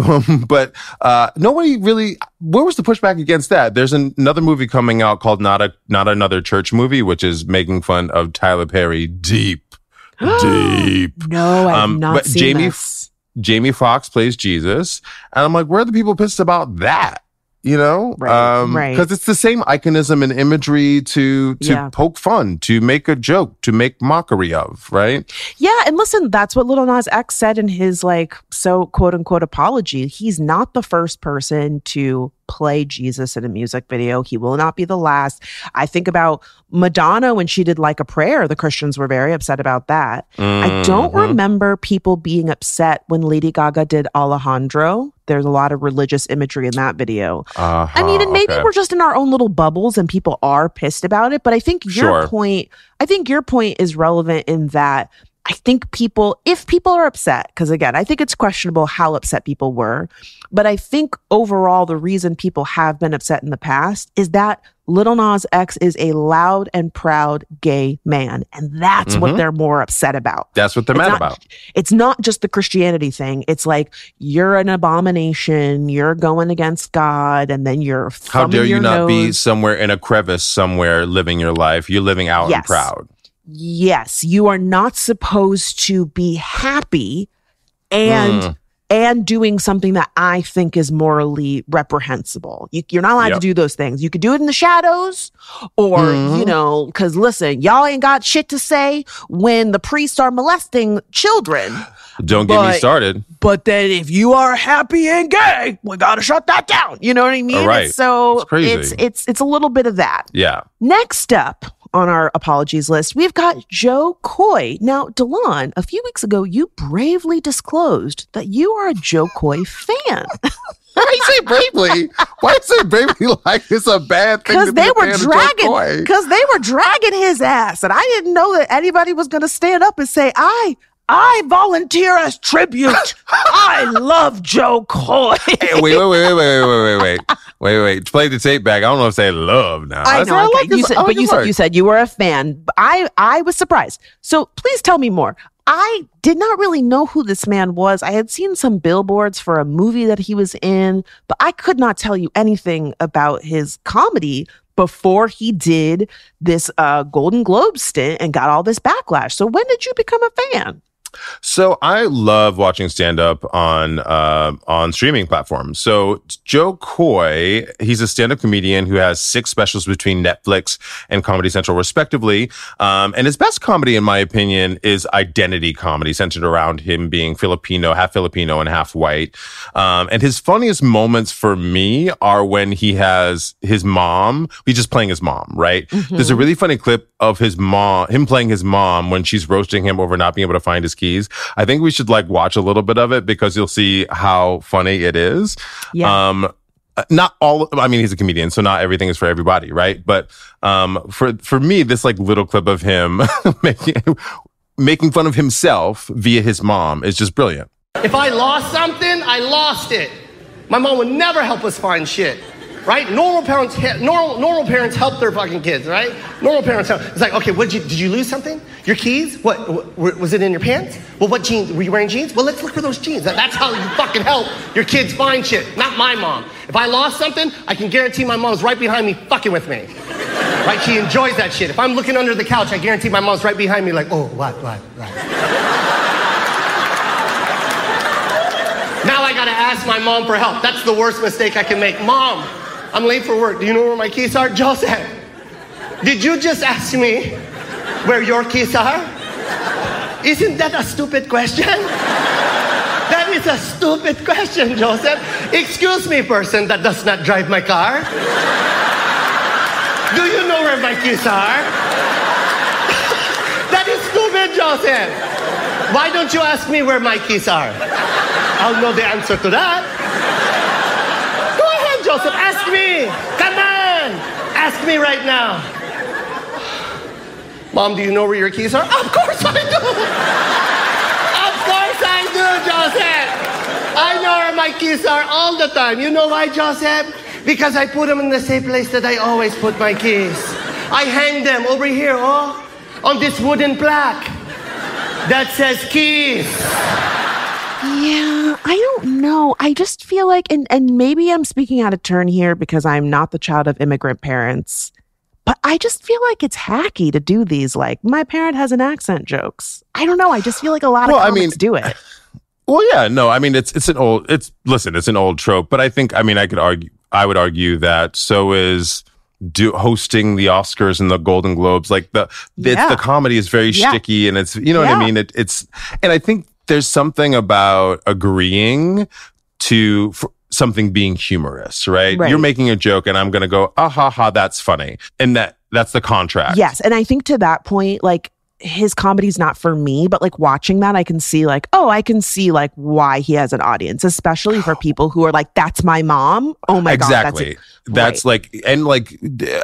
but, uh, nobody really, where was the pushback against that? There's an, another movie coming out called Not a, Not Another Church Movie, which is making fun of Tyler Perry deep, deep. No, I've Um, not but seen Jamie this. Jamie Foxx plays Jesus. And I'm like, where are the people pissed about that? You know? Right, um, right. Cause it's the same iconism and imagery to, to Yeah. poke fun, to make a joke, to make mockery of, right? Yeah, and listen, that's what Lil Nas X said in his like so quote unquote apology. He's not the first person to play Jesus in a music video. He will not be the last. I think about Madonna when she did like a prayer. The Christians were very upset about that. I don't Mhm. remember people being upset when Lady Gaga did Alejandro. There's a lot of religious imagery in that video. I mean, Uh-huh, and maybe okay. we're just in our own little bubbles and people are pissed about it. But I think your Sure. point, I think your point is relevant in that I think people, if people are upset, because again, I think it's questionable how upset people were, but I think overall the reason people have been upset in the past is that Lil Nas X is a loud and proud gay man. And that's what Mhm. they're more upset about. That's what they're It's mad not- about. It's not just the Christianity thing. It's like you're an abomination. You're going against God, and then you're How dare you your not be somewhere in a crevice somewhere living your life? You're living out and Yes. proud. Yes, you are not supposed to be happy and Mm. and doing something that I think is morally reprehensible. You, you're not allowed Yep. to do those things. You could do it in the shadows, or Mhm. you know, because listen, y'all ain't got shit to say when the priests are molesting children. Don't get me started. But then if you are happy and gay, we gotta shut that down. You know what I mean? All right. So It's it's it's it's a little bit of that. Yeah. Next up on our apologies list, we've got Jo Koy. Now, De'lon, a few weeks ago, you bravely disclosed that you are a Jo Koy fan Why you say bravely? Why you say bravely like it's a bad thing? because be they a were fan of Joe dragging because they were dragging his ass, and I didn't know that anybody was going to stand up and say, "I." I volunteer as tribute. I love Jo Koy. Hey, wait, wait, wait, wait, wait, wait, wait, wait, wait, wait. Play the tape back. I don't know if say love now. I know, said, okay. like you his- said, I like but you said you said you were a fan. I I was surprised. So please tell me more. I did not really know who this man was. I had seen some billboards for a movie that he was in, but I could not tell you anything about his comedy before he did this uh, Golden Globe stint and got all this backlash. So when did you become a fan? So I love watching stand up on uh, on streaming platforms. So Jo Koy, he's a stand up comedian who has six specials between Netflix and Comedy Central, respectively. Um, and his best comedy, in my opinion, is identity comedy, centered around him being Filipino, half Filipino and half white. Um, and his funniest moments for me are when he has his mom. He's just playing his mom, right? There's a really funny clip of his mom, him playing his mom when she's roasting him over not being able to find his keys. I think we should like watch a little bit of it because you'll see how funny it is. Yeah. Um, uh, not all, I mean, he's a comedian, so not everything is for everybody, right? But, um, for, for me, this like little clip of him making, making fun of himself via his mom is just brilliant. If I lost something, I lost it. My mom would never help us find shit. Right? Normal parents, normal, normal parents help their fucking kids, right? Normal parents help. It's like, okay, what did you, did you lose something? Your keys? What, was it in your pants? Well, what jeans? Were you wearing jeans? Well, let's look for those jeans. That's how you fucking help your kids find shit, not my mom. If I lost something, I can guarantee my mom's right behind me fucking with me. Right? She enjoys that shit. If I'm looking under the couch, I guarantee my mom's right behind me like, oh, what, what, what? Now I gotta ask my mom for help. That's the worst mistake I can make. Mom, I'm late for work. Do you know where my keys are? Joseph, did you just ask me where your keys are? Isn't that a stupid question? That is a stupid question, Joseph. Excuse me, person that does not drive my car. Do you know where my keys are? that is stupid, Joseph. Why don't you ask me where my keys are? I'll know the answer to that. Joseph. Ask me. Come on. Ask me right now. Mom, do you know where your keys are? Of course I do. of course I do, Joseph. I know where my keys are all the time. You know why, Joseph? Because I put them in the same place that I always put my keys. I hang them over here, oh, on this wooden plaque that says keys. Yeah, I don't know. I just feel like, and, and maybe I'm speaking out of turn here because I'm not the child of immigrant parents, but I just feel like it's hacky to do these, like, my parent has an accent jokes. I don't know. I just feel like a lot Well, of I mean- do it. Well, yeah, no, I mean it's it's an old it's listen, it's an old trope, but I think I mean I could argue I would argue that so is do hosting the Oscars and the Golden Globes. Like the it's, Yeah. the comedy is very Yeah. sticky and it's you know what I mean. It, it's and I think there's something about agreeing to something being humorous, right? Right. You're making a joke and I'm gonna go ah ha ha that's funny, and that that's the contract. Yes. And I think to that point, like, his comedy's not for me, but like watching that, I can see like, oh, I can see like why he has an audience, especially for people who are like, that's my mom. Oh my exactly. god, exactly. That's, like, and like,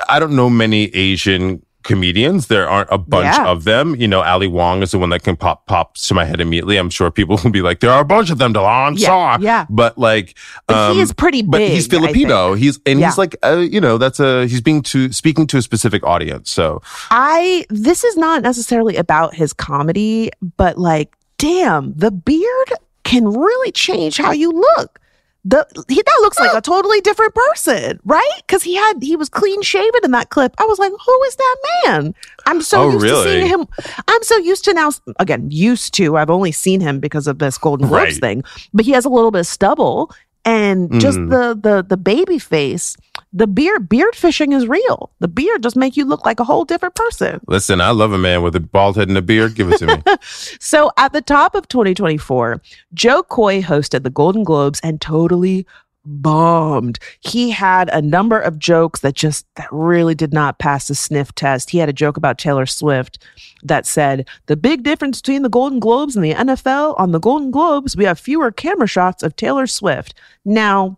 I don't know many Asian comedians. There aren't a bunch Yeah. of them. You know, Ali Wong is the one that can pop pops to my head immediately. I'm sure people will be like, there are a bunch of them, De'lon. Yeah, saw. yeah. But like, But he um, is pretty But he's Filipino. He's and Yeah. he's like, uh, you know, that's a he's being to speaking to a specific audience. So I this is not necessarily about his comedy, but like, damn, the beard can really change how you look. The he that looks like a totally different person, right? Because he had he was clean shaven in that clip. I was like, who is that man? I'm so Oh, used to seeing him. I'm so used to now. Again, used to. I've only seen him because of this Golden Globes Right. thing, but he has a little bit of stubble and just Mhm. the the the baby face. The beard beard fishing is real. The beard just make you look like a whole different person. listen, I love a man with a bald head and a beard. Give it to me. So at the top of 2024, Jo Koy hosted the Golden Globes and totally bombed. He had a number of jokes that just that really did not pass the sniff test. He had a joke about Taylor Swift that said, "The big difference between the Golden Globes and the NFL, on the Golden Globes, we have fewer camera shots of Taylor Swift." Now,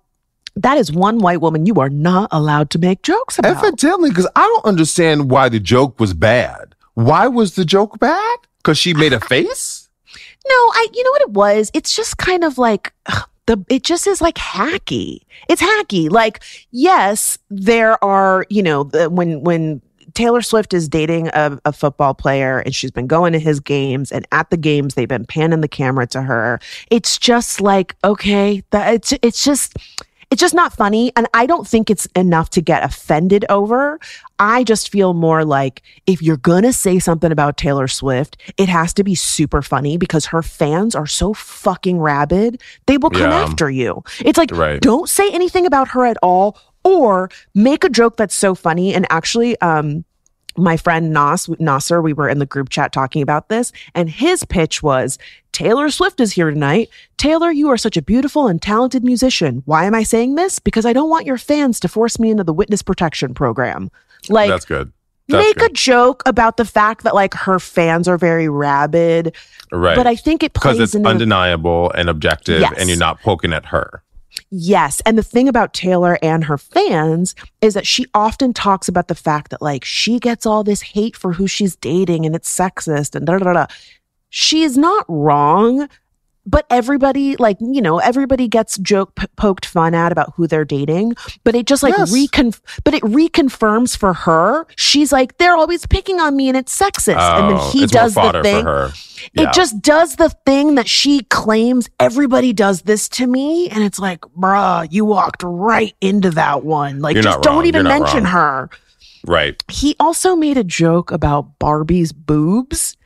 that is one white woman you are not allowed to make jokes about. Evidently, because I don't understand why the joke was bad. Why was the joke bad? Because she made a face. No, I you know what it was? It's just kind of like ugh, the it just is like hacky. It's hacky. Like yes, there are, you know, the, when when Taylor Swift is dating a, a football player and she's been going to his games and at the games they've been panning the camera to her. It's just like okay, that it's it's just it's just not funny and I don't think it's enough to get offended over. I just feel more like if you're going to say something about Taylor Swift, it has to be super funny because her fans are so fucking rabid. They will come Yeah. after you. It's like, Right. don't say anything about her at all or make a joke that's so funny. And actually, um, my friend Nas Nasser, we were in the group chat talking about this, and his pitch was Taylor Swift is here tonight. Taylor, you are such a beautiful and talented musician. Why am I saying this? Because I don't want your fans to force me into the witness protection program. Like, That's good. That's make good. a joke about the fact that like her fans are very rabid, right. but I think it because it's undeniable and objective, Yes. and you're not poking at her. Yes. And the thing about Taylor and her fans is that she often talks about the fact that like she gets all this hate for who she's dating and it's sexist and da da da. da. She is not wrong, but everybody like, you know, everybody gets joke p- poked fun at about who they're dating, but it just like Yes. recon but it reconfirms for her. She's like they're always picking on me and it's sexist. and then Oh, he does more the thing for her. Yeah. it just does the thing that she claims everybody does this to me. And it's like, bruh, you walked right into that one. Like, You're just don't even mention wrong. her. right. He also made a joke about Barbie's boobs.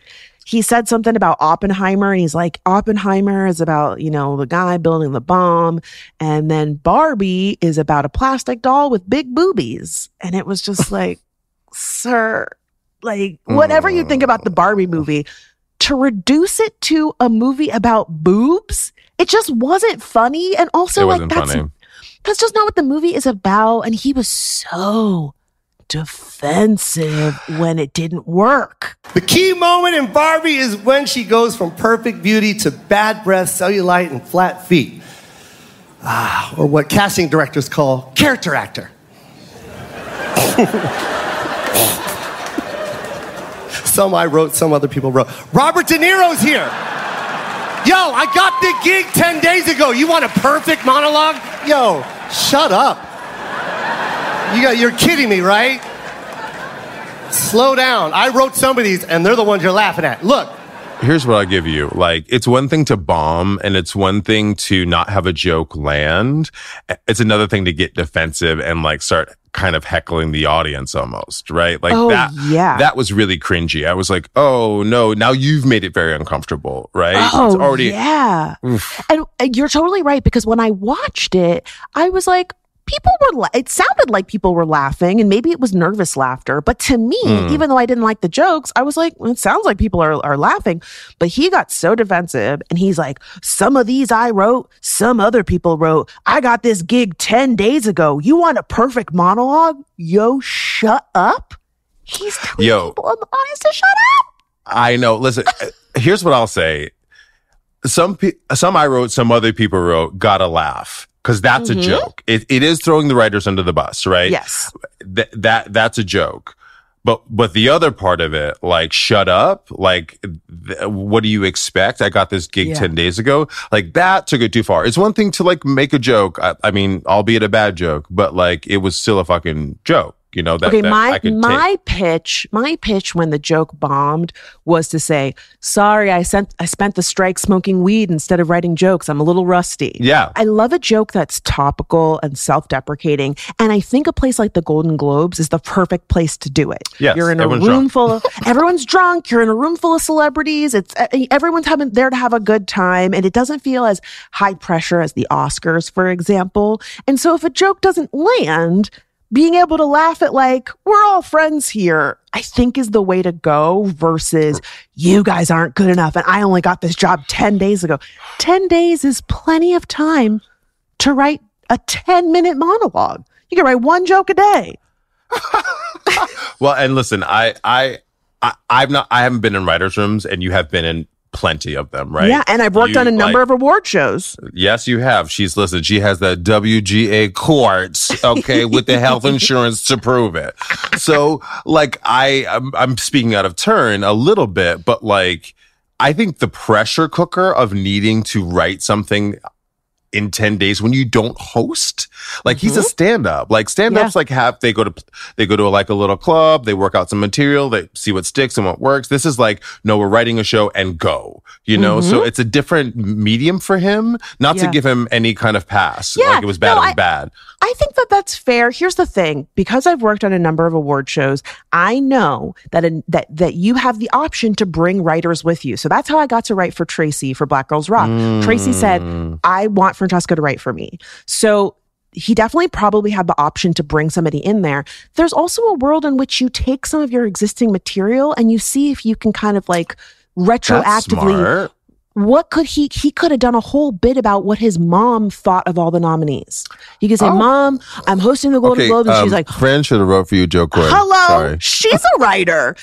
He said something about Oppenheimer, and he's like, Oppenheimer is about, you know, the guy building the bomb. And then Barbie is about a plastic doll with big boobies. And it was just like, sir, like, whatever you think about the mm. Barbie movie, to reduce it to a movie about boobs, it just wasn't funny. And also, It like, wasn't that's, funny. that's just not what the movie is about. And he was so defensive when it didn't work. The key moment in Barbie is when she goes from perfect beauty to bad breath, cellulite, and flat feet. Ah, or what casting directors call character actor. some I wrote, some other people wrote. Robert De Niro's here. Yo, I got the gig 10 days ago. You want a perfect monologue? Yo, shut up. You got, you're kidding me, right? Slow down. I wrote some of these, and they're the ones you're laughing at. Look, Here's what I'll give you. Like, it's one thing to bomb and it's one thing to not have a joke land. It's another thing to get defensive and like start kind of heckling the audience almost, right? Like Oh, that, yeah. that was really cringy. I was like, oh no, now you've made it very uncomfortable, right? Oh, it's already, yeah. And uh, you're totally right because when I watched it, I was like, people were, la- it sounded like people were laughing and maybe it was nervous laughter. But to me, Hmm. even though I didn't like the jokes, I was like, well, it sounds like people are, are laughing. But he got so defensive and he's like, some of these I wrote, some other people wrote. I got this gig 10 days ago. You want a perfect monologue? Yo, shut up. He's telling Yo. people in the audience to shut up. I know. Listen, uh, here's what I'll say. Some pe- some I wrote, some other people wrote, gotta laugh. Cause that's a mm-hmm. joke. It, it is throwing the writers under the bus, right? Yes. Th- that, that's a joke. But, but the other part of it, like, shut up. Like, th- what do you expect? I got this gig Yeah. 10 days ago. Like, that took it too far. It's one thing to like make a joke. I, I mean, albeit a bad joke, but like, it was still a fucking joke, you know, that, okay, that my my take. pitch, my pitch when the joke bombed was to say, "Sorry, I sent I spent the strike smoking weed instead of writing jokes. I'm a little rusty." Yeah. I love a joke that's topical and self-deprecating, and I think a place like the Golden Globes is the perfect place to do it. Yes, you're in a room drunk. full of everyone's drunk. You're in a room full of celebrities. It's everyone's having there to have a good time, and it doesn't feel as high pressure as the Oscars, for example. And so, if a joke doesn't land, being able to laugh at like we're all friends here, I think is the way to go. Versus you guys aren't good enough, and I only got this job ten days ago. Ten days is plenty of time to write a ten minute monologue. You can write one joke a day. Well, and listen, I, I, I, I've not, I haven't been in writers' rooms, and you have been in plenty of them, right? Yeah, and I've worked You, on a number like- of award shows. Yes, you have. She's listened. She has the WGA quartz, okay, with the health insurance to prove it. So, like, I, I'm, I'm speaking out of turn a little bit, but like, I think the pressure cooker of needing to write something in 10 days when you don't host. Like he's a mm-hmm. stand-up. Like stand-ups Yeah. like have they go to they go to like a little club they work out some material they see what sticks and what works. This is like no we're writing a show and go you know? So mm-hmm. it's a different medium for him not to give him any kind of pass Yeah, like it was bad no, it was I- bad. I think that that's fair. Here's the thing: because I've worked on a number of award shows, I know that in, that that you have the option to bring writers with you. So that's how I got to write for Tracy for Black Girls Rock. Tracy said, mm. "I want Franchesca to write for me." So he definitely probably had the option to bring somebody in there. There's also a world in which you take some of your existing material and you see if you can kind of like retroactively what could he he could have done a whole bit about what his mom thought of all the nominees he could say Oh. mom i'm hosting the golden okay globes and um, she's like fran should have wrote for you jo Koy. hello sorry she's a writer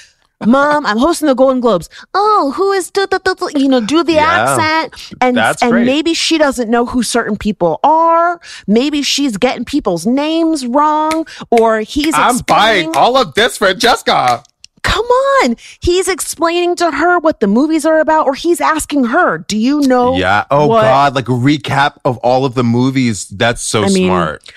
mom i'm hosting the golden globes. Oh who is du- du- du- du- you know do the Yeah. accent. And and great. maybe she doesn't know who certain people are. Maybe she's getting people's names wrong or he's i'm explaining- buying all of this franchesca come on. He's explaining to her what the movies are about or he's asking her. Do you know yeah. Oh what- god. Like a recap of all of the movies. That's so I mean, smart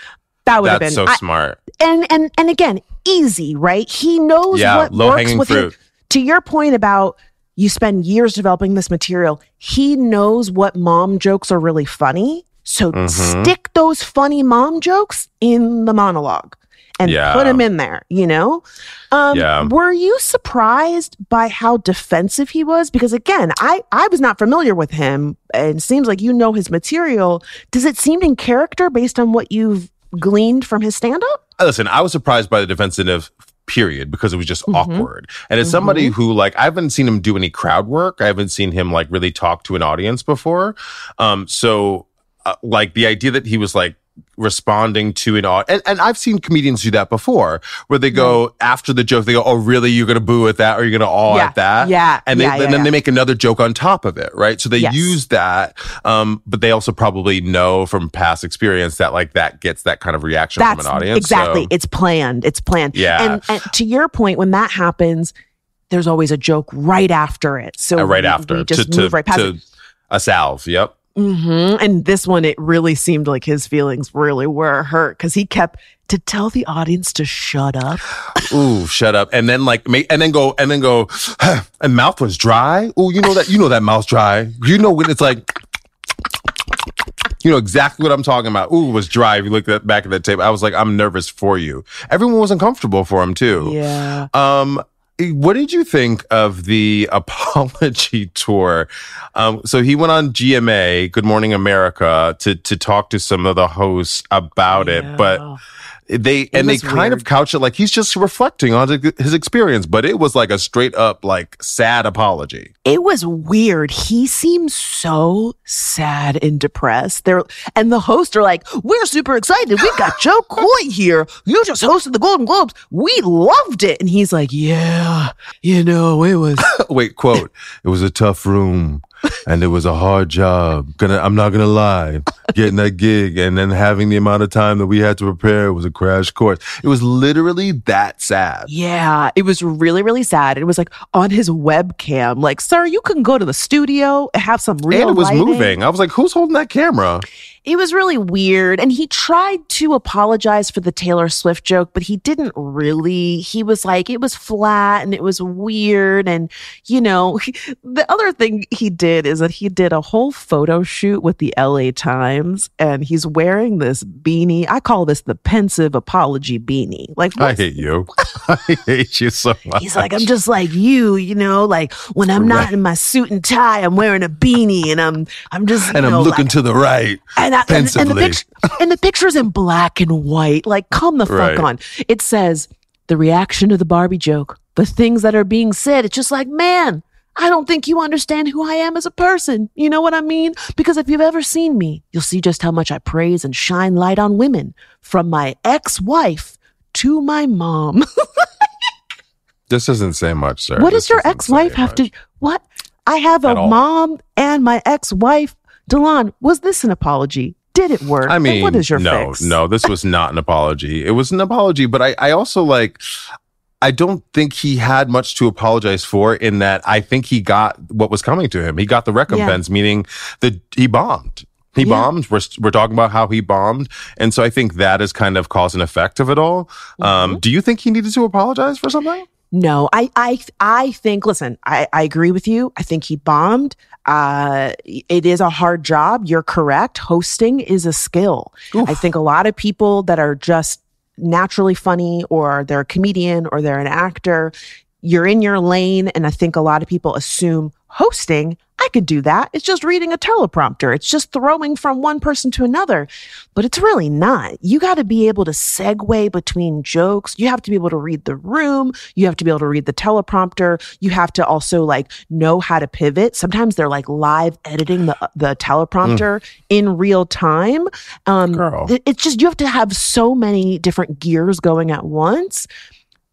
that would have been so I- smart and and and again easy right he knows Yeah, what works low-hanging with fruit. it to your point about you spend years developing this material he knows what mom jokes are really funny so Mm-hmm. stick those funny mom jokes in the monologue and Yeah. put them in there you know um Yeah. were you surprised by how defensive he was because again i i was not familiar with him and it seems like you know his material does it seem in character based on what you've gleaned from his stand-up Listen, I was surprised by the defensive period because it was just Mhm. awkward. And as somebody who like I haven't seen him do any crowd work. I haven't seen him like really talk to an audience before. Um so uh, like the idea that he was like responding to an audience and, and I've seen comedians do that before where they go after the joke they go oh really you're going to boo at that or you're going to awe Yeah. at that Yeah. and, they, Yeah, yeah, and then they make another joke on top of it right so they Yes. use that um but they also probably know from past experience that like that gets that kind of reaction That's from an audience exactly. so- It's planned. It's planned. Yeah. And, and to your point, when that happens, there's always a joke right after it. So uh, right we- after we just to, move to, right past to it. a salve yep hmm And this one, it really seemed like his feelings really were hurt because he kept to tell the audience to shut up. Ooh, shut up. And then like and then go and then go and mouth was dry. Ooh, you know that you know that mouth's dry. You know when it's like you know exactly what I'm talking about. Ooh, it was dry. If you look at back at that tape, I was like, I'm nervous for you. Everyone was uncomfortable for him too. Yeah. Um, what did you think of the apology tour? Um, so he went on GMA, Good Morning America, to to talk to some of the hosts about it, but they and they kind of couch it like he's just reflecting on his experience, but it was like a straight up like sad apology. it was weird. He seems so sad and depressed. There and the hosts are like, "We're super excited. We've got Jo Koy here. You just hosted the Golden Globes. We loved it." And he's like, "Yeah, you know, it was Wait, quote: "It was a tough room." And it was a hard job. Gonna, I'm not gonna lie. Getting that gig and then having the amount of time that we had to prepare was a crash course. It was literally that sad. Yeah, it was really, really sad. It was like on his webcam, like, sir, you can go to the studio and have some real and it was lighting." moving. I was like, "Who's holding that camera?" It was really weird. And he tried to apologize for the Taylor Swift joke, but he didn't really. He was like, it was flat and it was weird. And, you know, the other thing he did is that he did a whole photo shoot with the LA Times and he's wearing this beanie. I call this the pensive apology beanie. Like, I hate you. I hate you so much. He's like, I'm just like you, you know, like when I'm not Right. in my suit and tie, I'm wearing a beanie and I'm, I'm just, and I'm looking like, to the right. and, I, and, and the picture, and the picture's in black and white. Like, come the fuck Right. on. It says the reaction to the Barbie joke, the things that are being said. It's just like, man, I don't think you understand who I am as a person. You know what I mean? Because if you've ever seen me, you'll see just how much I praise and shine light on women, from my ex-wife to my mom. This doesn't say much, sir. what This does your ex-wife have much. to? What? I have a all. mom and my ex-wife. De'lon, was this an apology? Did it work? I And mean, what is your no, fix? no, this was not an apology. It was an apology, but I, I also like, I don't think he had much to apologize for in that I think he got what was coming to him. He got the recompense, meaning that he bombed. He Yeah. bombed. We're, we're talking about how he bombed. And so I think that is kind of cause and effect of it all. Mm-hmm. Um, do you think he needed to apologize for something? No, I, I, I think. Listen, I, I agree with you. I think he bombed. Uh, it is a hard job. You're correct. Hosting is a skill. I think a lot of people that are just naturally funny, or they're a comedian, or they're an actor. You're in your lane, and I think a lot of people assume hosting. I could do that. It's just reading a teleprompter. It's just throwing from one person to another. But it's really not. You got to be able to segue between jokes. You have to be able to read the room. You have to be able to read the teleprompter. You have to also like know how to pivot. Sometimes they're like live editing the the teleprompter in real time. Um, Girl. it's just you have to have so many different gears going at once.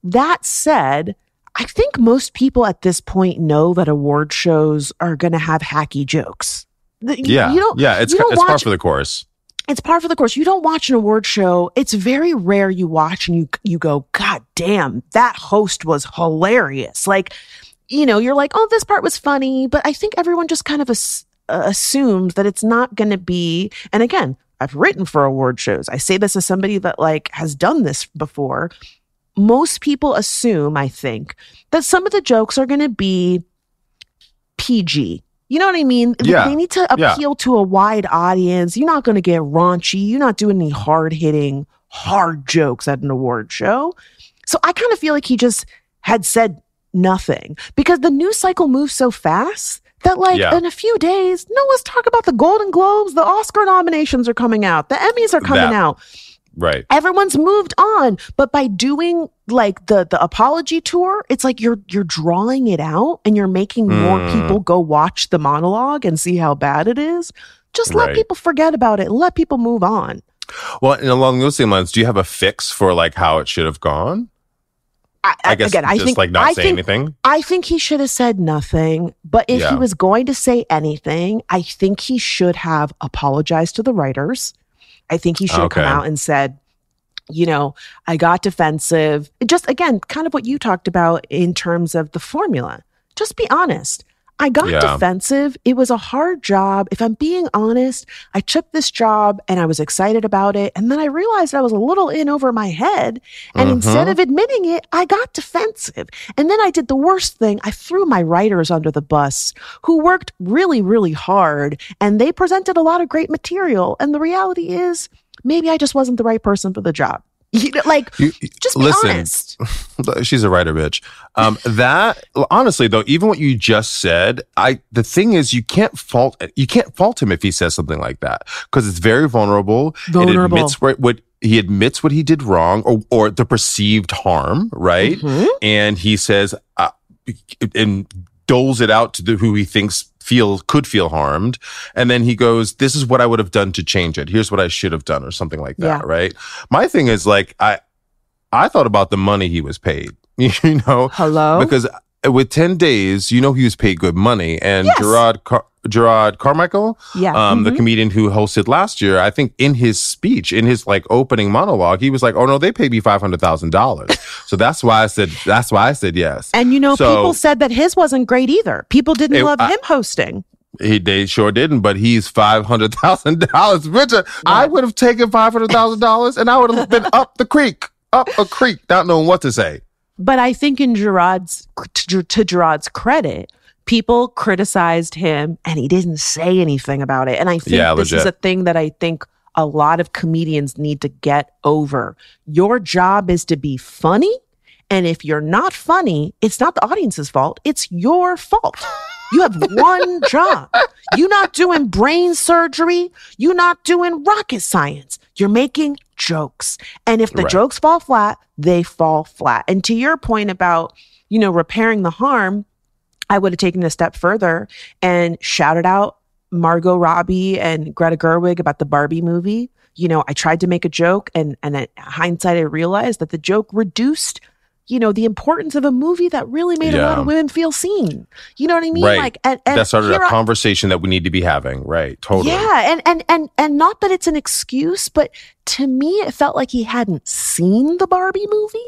That said, I think most people at this point know that award shows are going to have hacky jokes. The- Yeah. you don't. yeah. It's, it's par watch- for the course. it's par for the course. You don't watch an award show. It's very rare you watch and you you go, God damn, that host was hilarious. Like, you know, you're like, oh, this part was funny, but I think everyone just kind of as, uh, assumes that it's not going to be. And again, I've written for award shows. I say this as somebody that like has done this before. Most people assume, I think, that some of the jokes are going to be PG. You know what I mean? They- Yeah. They need to Yeah. appeal to a wide audience. You're not going to get raunchy. You're not doing any hard hitting, hard jokes at an award show. So I kind of feel like he just had said nothing because the news cycle moves so fast that, like, Yeah. in a few days, no, let's talk about the Golden Globes. The Oscar nominations are coming out, the Emmys are coming That- out. Right. everyone's moved on but by doing like the the apology tour it's like you're you're drawing it out and you're making more Mm. people go watch the monologue and see how bad it is just let Right. people forget about it let people move on Well, and along those same lines, do you have a fix for like how it should have gone? i, I guess again i think like not I say think, anything. I think he should have said nothing but if Yeah. he was going to say anything i think he should have apologized to the writers i think he should have come out and said you know, I got defensive. Just again, kind of what you talked about in terms of the formula. Just be honest. I got Yeah. defensive. It was a hard job. If I'm being honest, I took this job and I was excited about it. And then I realized I was a little in over my head. And instead Mhm. of admitting it, I got defensive. And then I did the worst thing. I threw my writers under the bus who worked really, really hard and they presented a lot of great material. And the reality is, maybe I just wasn't the right person for the job. You know, like, You- just be listen, honest. She's a writer, bitch. Um, that honestly, though, even what you just said, I the thing is, you can't fault you can't fault him if he says something like that because it's very vulnerable. Vulnerable. It admits what, what he admits what he did wrong or or the perceived harm, right? Mhm. And he says, uh, and doles it out to the, who he thinks feel could feel harmed, and then he goes, "This is what I would have done to change it. Here's what I should have done," or something like that, Yeah. right? My thing is like I. I thought about the money he was paid, you know, Hello? because with 10 days, you know, he was paid good money. And Yes. Jerrod, Car- Jerrod Carmichael, yeah. um, the mhm. comedian who hosted last year, I think in his speech, in his like opening monologue, he was like, Oh no, they paid me $500,000. so that's why I said, that's why I said yes. and you know, so- people said that his wasn't great either. People didn't It- love I- him hosting. He, they sure didn't, but he's $500,000 richer. I would have taken $500,000 and I would have been up the creek, up a creek, not knowing what to say. But I think in Jerrod's to Jerrod's credit, people criticized him and he didn't say anything about it. And I think Yeah, this is a thing that I think a lot of comedians need to get over. Your job is to be funny. And if you're not funny, it's not the audience's fault. It's your fault. You have one job. You're not doing brain surgery. You're not doing rocket science. You're making jokes. And if the Right. jokes fall flat, they fall flat. And to your point about, you know, repairing the harm, I would have taken it a step further and shouted out Margot Robbie and Greta Gerwig about the Barbie movie. You know, I tried to make a joke and and in hindsight I realized that the joke reduced you know the importance of a movie that really made a lot of women feel seen. You know what I mean? Right. Like and, and that started a I- conversation that we need to be having. Right. Totally. yeah, and and and and not that it's an excuse, but to me it felt like he hadn't seen the Barbie movie.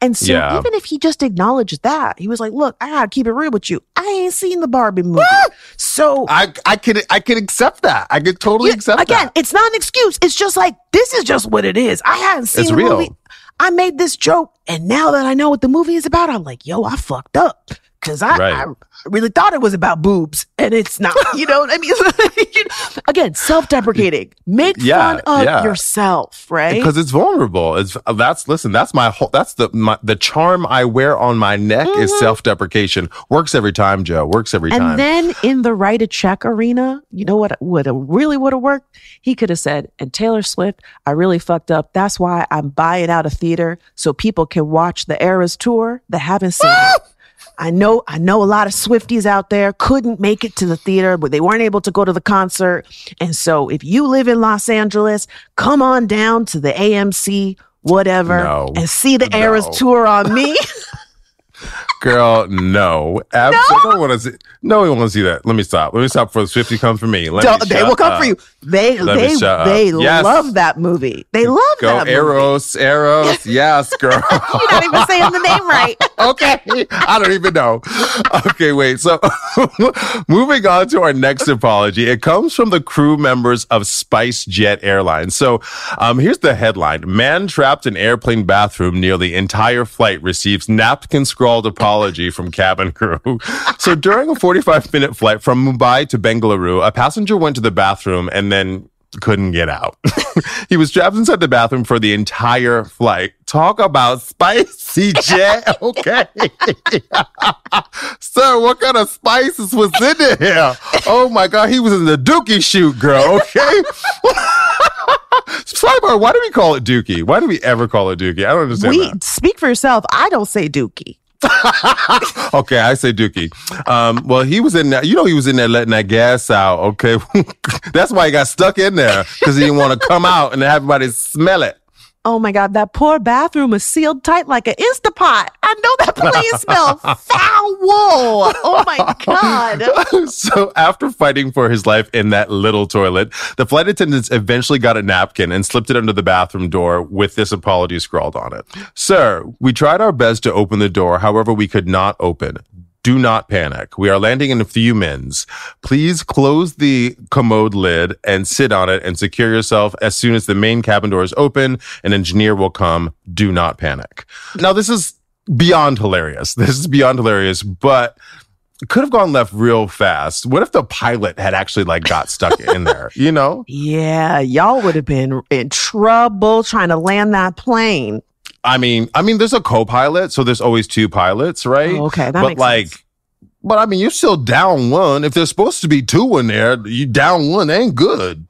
And so Yeah. even if he just acknowledged that, he was like, "Look, I gotta keep it real with you. I ain't seen the Barbie movie." so I I could I could accept that. I could totally yeah, accept again, that. Again, it's not an excuse. It's just like this is just what it is. I hadn't seen It's the real. movie. I made this joke, and now that I know what the movie is about, I'm like, yo, I fucked up because I, Right. I really thought it was about boobs, and it's not. You know what I mean? Again, self-deprecating. Make Yeah, fun of yeah. yourself, right? Because it's vulnerable. It's that's listen. That's my whole. That's the my, the charm I wear on my neck is self deprecation. Works every time, Jo. Works every Mm-hmm. time. And then in the write a check arena, you know what would have really would have worked? He could have said, and Taylor Swift, I really fucked up. That's why I'm buying out a theater so people can watch the Eras tour that haven't seen it. I know, I know a lot of Swifties out there couldn't make it to the theater, but they weren't able to go to the concert. And so if you live in Los Angeles, come on down to the AMC, whatever, No. and see the Eras tour on me. Girl, no, absolutely. No one want to see. No one want to see that. Let me stop. Let me stop before Swifty comes for me. Let Don't- me they will come up. for you. They Let they they Yes. love that movie. They love Go that movie. Eros, Eros. Yes, girl. You're not even saying the name right. okay. I don't even know. Okay, wait. So moving on to our next apology. It comes from the crew members of Spice Jet Airlines. So um, here's the headline. Man trapped in airplane bathroom near the entire flight receives napkin scrawled apology from cabin crew. So during a 45 minute flight from Mumbai to Bengaluru, a passenger went to the bathroom and then couldn't get out. he was trapped inside the bathroom for the entire flight. Talk about spicy jet. Okay. Sir, what kind of spices was in there? Oh my God. He was in the dookie shoot, girl. Okay. Sidebar, why do we call it Dookie? Why do we ever call it Dookie? I don't understand We that. speak for yourself. I don't say Dookie. Okay, I say Dookie. Um, well, he was in there. You know, he was in there letting that gas out. Okay, that's why he got stuck in there because he didn't want to come out and have everybody smell it. Oh my God, that poor bathroom was sealed tight like an Instapot. I know that place smelled foul. Oh my God. so after fighting for his life in that little toilet, the flight attendants eventually got a napkin and slipped it under the bathroom door with this apology scrawled on it. Sir, we tried our best to open the door. However, we could not open. Do not panic. We are landing in a few minutes. Please close the commode lid and sit on it and secure yourself as soon as the main cabin door is open. An engineer will come. Do not panic. Now, this is beyond hilarious. This is beyond hilarious, but could have gone left real fast. What if the pilot had actually like got stuck in there? You know? Yeah, y'all would have been in trouble trying to land that plane. I mean, I mean, there's a co-pilot, so there's always two pilots, right? Oh, okay, that but makes like, sense. but I mean, you're still down one. If there's supposed to be two in there, you down one ain't good.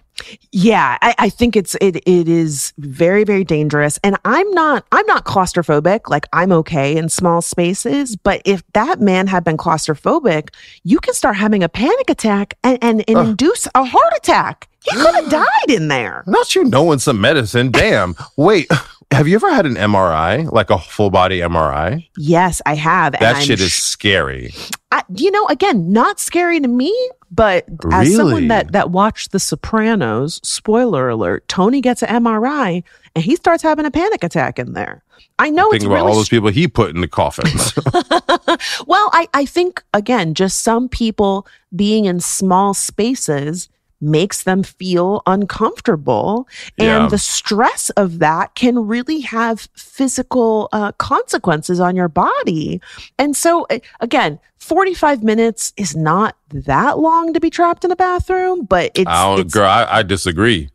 Yeah, I, I think it's it it is very very dangerous, and I'm not I'm not claustrophobic. Like I'm okay in small spaces, but if that man had been claustrophobic, you can start having a panic attack and and, and induce a heart attack. He could have mm. died in there. Not you knowing some medicine. Damn. Wait, have you ever had an MRI, like a full body MRI? Yes, I have. That shit is scary. I, you know, again, not scary to me, but as someone that that watched The Sopranos, spoiler alert, Tony gets an MRI and he starts having a panic attack in there. I know it's Think about really all those people he put in the coffins. well, I, I think again, just some people being in small spaces makes them feel uncomfortable. Yeah. And the stress of that can really have physical uh, consequences on your body. And so, again, 45 minutes is not that long to be trapped in a bathroom, but it's. I it's girl, I, I disagree.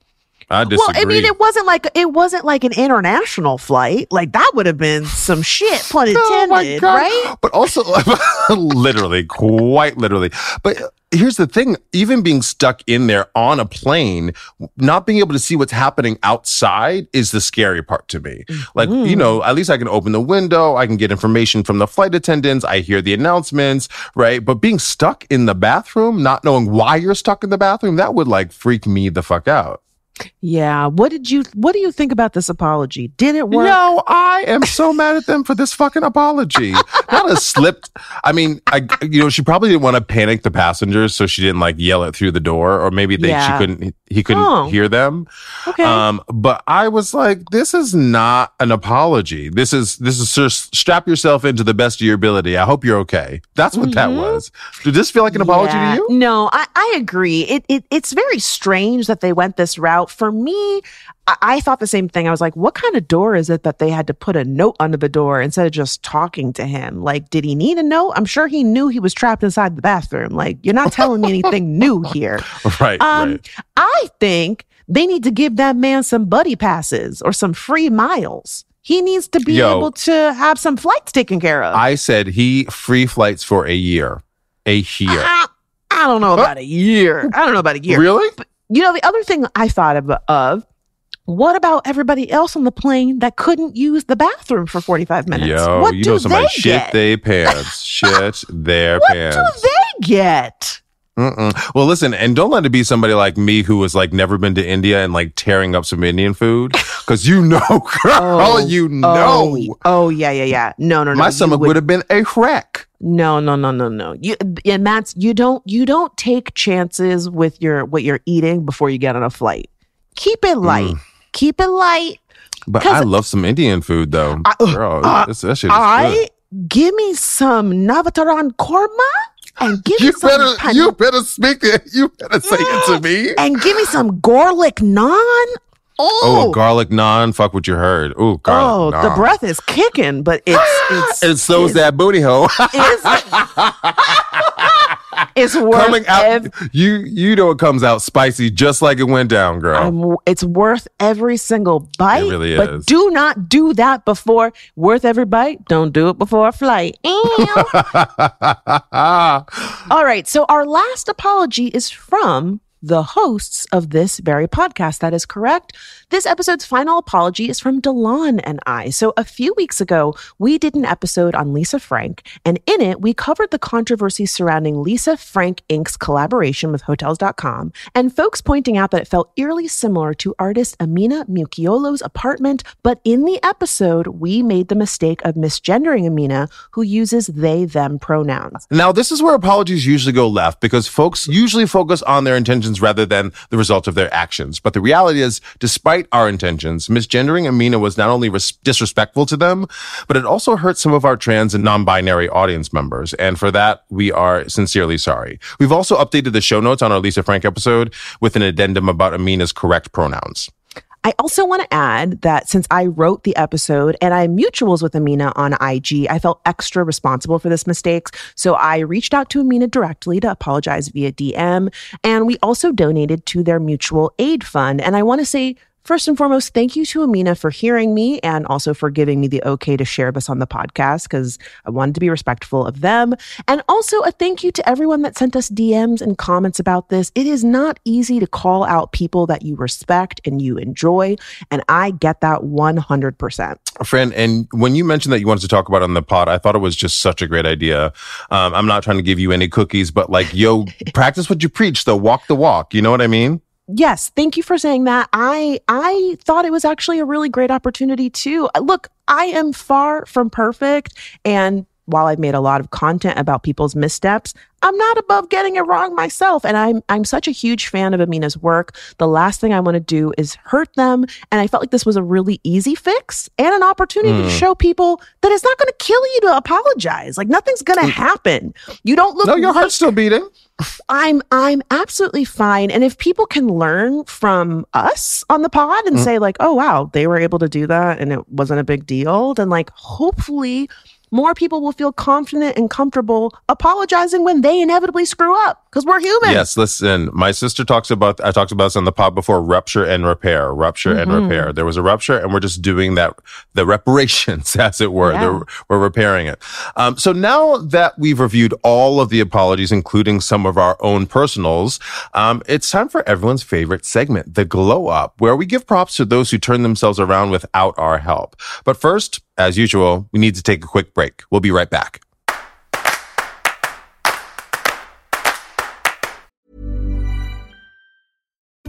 I disagree. well, I mean, it wasn't like it wasn't like an international flight. Like that would have been some shit, pun Oh intended, God. right? But also, literally, quite literally. But here's the thing even being stuck in there on a plane, not being able to see what's happening outside is the scary part to me. Mm-hmm. Like, you know, at least I can open the window, I can get information from the flight attendants, I hear the announcements, right? But being stuck in the bathroom, not knowing why you're stuck in the bathroom, that would like freak me the fuck out. Yeah. What did you What do you think about this apology? Did it work? No, I am so mad at them for this fucking apology. Not a slipped. I mean, I you know she probably didn't want to panic the passengers, so she didn't like yell it through the door, or maybe they Yeah. she couldn't he couldn't Oh. hear them. Okay. Um, but I was like, this is not an apology. This is this is just strap yourself into the best of your ability. I hope you're okay. That's what that was. Did this feel like an apology Mm-hmm. Yeah. to you? No, I, I agree. It, it it's very strange that they went this route. For me, I, I thought the same thing. I was like, what kind of door is it that they had to put a note under the door instead of just talking to him? Like, did he need a note? I'm sure he knew he was trapped inside the bathroom. Like, you're not telling me anything new here. Right, Um, right. I think they need to give that man some buddy passes or some free miles. He needs to be Yo. able to have some flights taken care of. I said he free flights for a year. A year. I, I don't know about a year. I don't know about a year. Really? You know, the other thing I thought of, of what about everybody else on the plane that couldn't use the bathroom for 45 minutes? Yo, what you do know somebody they shit get? they pants. shit their what pants. What do they get? Mm-mm. Well, listen, and don't let it be somebody like me who has like never been to India and like tearing up some Indian food because you know, girl, oh, you oh, know, Oh, oh, yeah, yeah, yeah. No, no, no. my stomach would have been a wreck. No, no, no, no, no. You and that's you don't you don't take chances with your what you're eating before you get on a flight. Keep it mm. light. Keep it light. But I love some Indian food though, I- girl. uh, that shit is I give me some Navratan korma and give good. me You some better, pan- you better speak it. You better say it to me. and give me some garlic naan. Oh, Oh, garlic naan. Fuck what you heard. Ooh, oh, garlic the breath is kicking, but it's it's And so it's, that booty hole. it's worth Coming out, ev- you you know it comes out spicy just like it went down, girl. I'm, it's worth every single bite. It really is. But is. do not do that before worth every bite. Don't do it before a flight. All right. So our last apology is from the hosts of this very podcast. That is correct. This episode's final apology is from De'lon and I. So a few weeks ago, we did an episode on Lisa Frank, and in it, we covered the controversy surrounding Lisa Frank Inc.'s collaboration with Hotels.com, and folks pointing out that it felt eerily similar to artist Amina Mucciolo's apartment. But in the episode, we made the mistake of misgendering Amina, who uses they, them pronouns. Now, this is where apologies usually go left because folks usually focus on their intentions rather than the result of their actions. But the reality is, despite our intentions, misgendering Amina was not only res- disrespectful to them, but it also hurt some of our trans and non-binary audience members. And for that, we are sincerely sorry. We've also updated the show notes on our Lisa Frank episode with an addendum about Amina's correct pronouns. I also want to add that since I wrote the episode and I'm mutuals with Amina on IG, I felt extra responsible for this mistake. So I reached out to Amina directly to apologize via DM. And we also donated to their mutual aid fund. And I want to say, First and foremost, thank you to Amina for hearing me and also for giving me the okay to share this on the podcast because I wanted to be respectful of them. And also a thank you to everyone that sent us DMs and comments about this. It is not easy to call out people that you respect and you enjoy. And I get that 100%. Friend, and when you mentioned that you wanted to talk about it on the pod, I thought it was just such a great idea. Um, I'm not trying to give you any cookies, but like, yo, practice what you preach, though. Walk the walk. You know what I mean? Yes, thank you for saying that. I I thought it was actually a really great opportunity too. Look, I am far from perfect and while I've made a lot of content about people's missteps, I'm not above getting it wrong myself. And I'm I'm such a huge fan of Amina's work. The last thing I want to do is hurt them. And I felt like this was a really easy fix and an opportunity Hmm. to show people that it's not going to kill you to apologize. Like nothing's going to happen. You don't look No, your heart's still beating. I'm I'm absolutely fine. And if people can learn from us on the pod and mm-hmm. say like, "Oh wow, they were able to do that and it wasn't a big deal," then like hopefully more people will feel confident and comfortable apologizing when they inevitably screw up because we're human. Yes, listen, my sister talks about, I talked about this on the pod before, rupture and repair, rupture and Mm-hmm. repair. There was a rupture and we're just doing that, the reparations, as it were. Yeah. We're repairing it. Um, so now that we've reviewed all of the apologies, including some of our own personals, um, it's time for everyone's favorite segment, the glow up, where we give props to those who turn themselves around without our help. But first, as usual, we need to take a quick break. We'll be right back.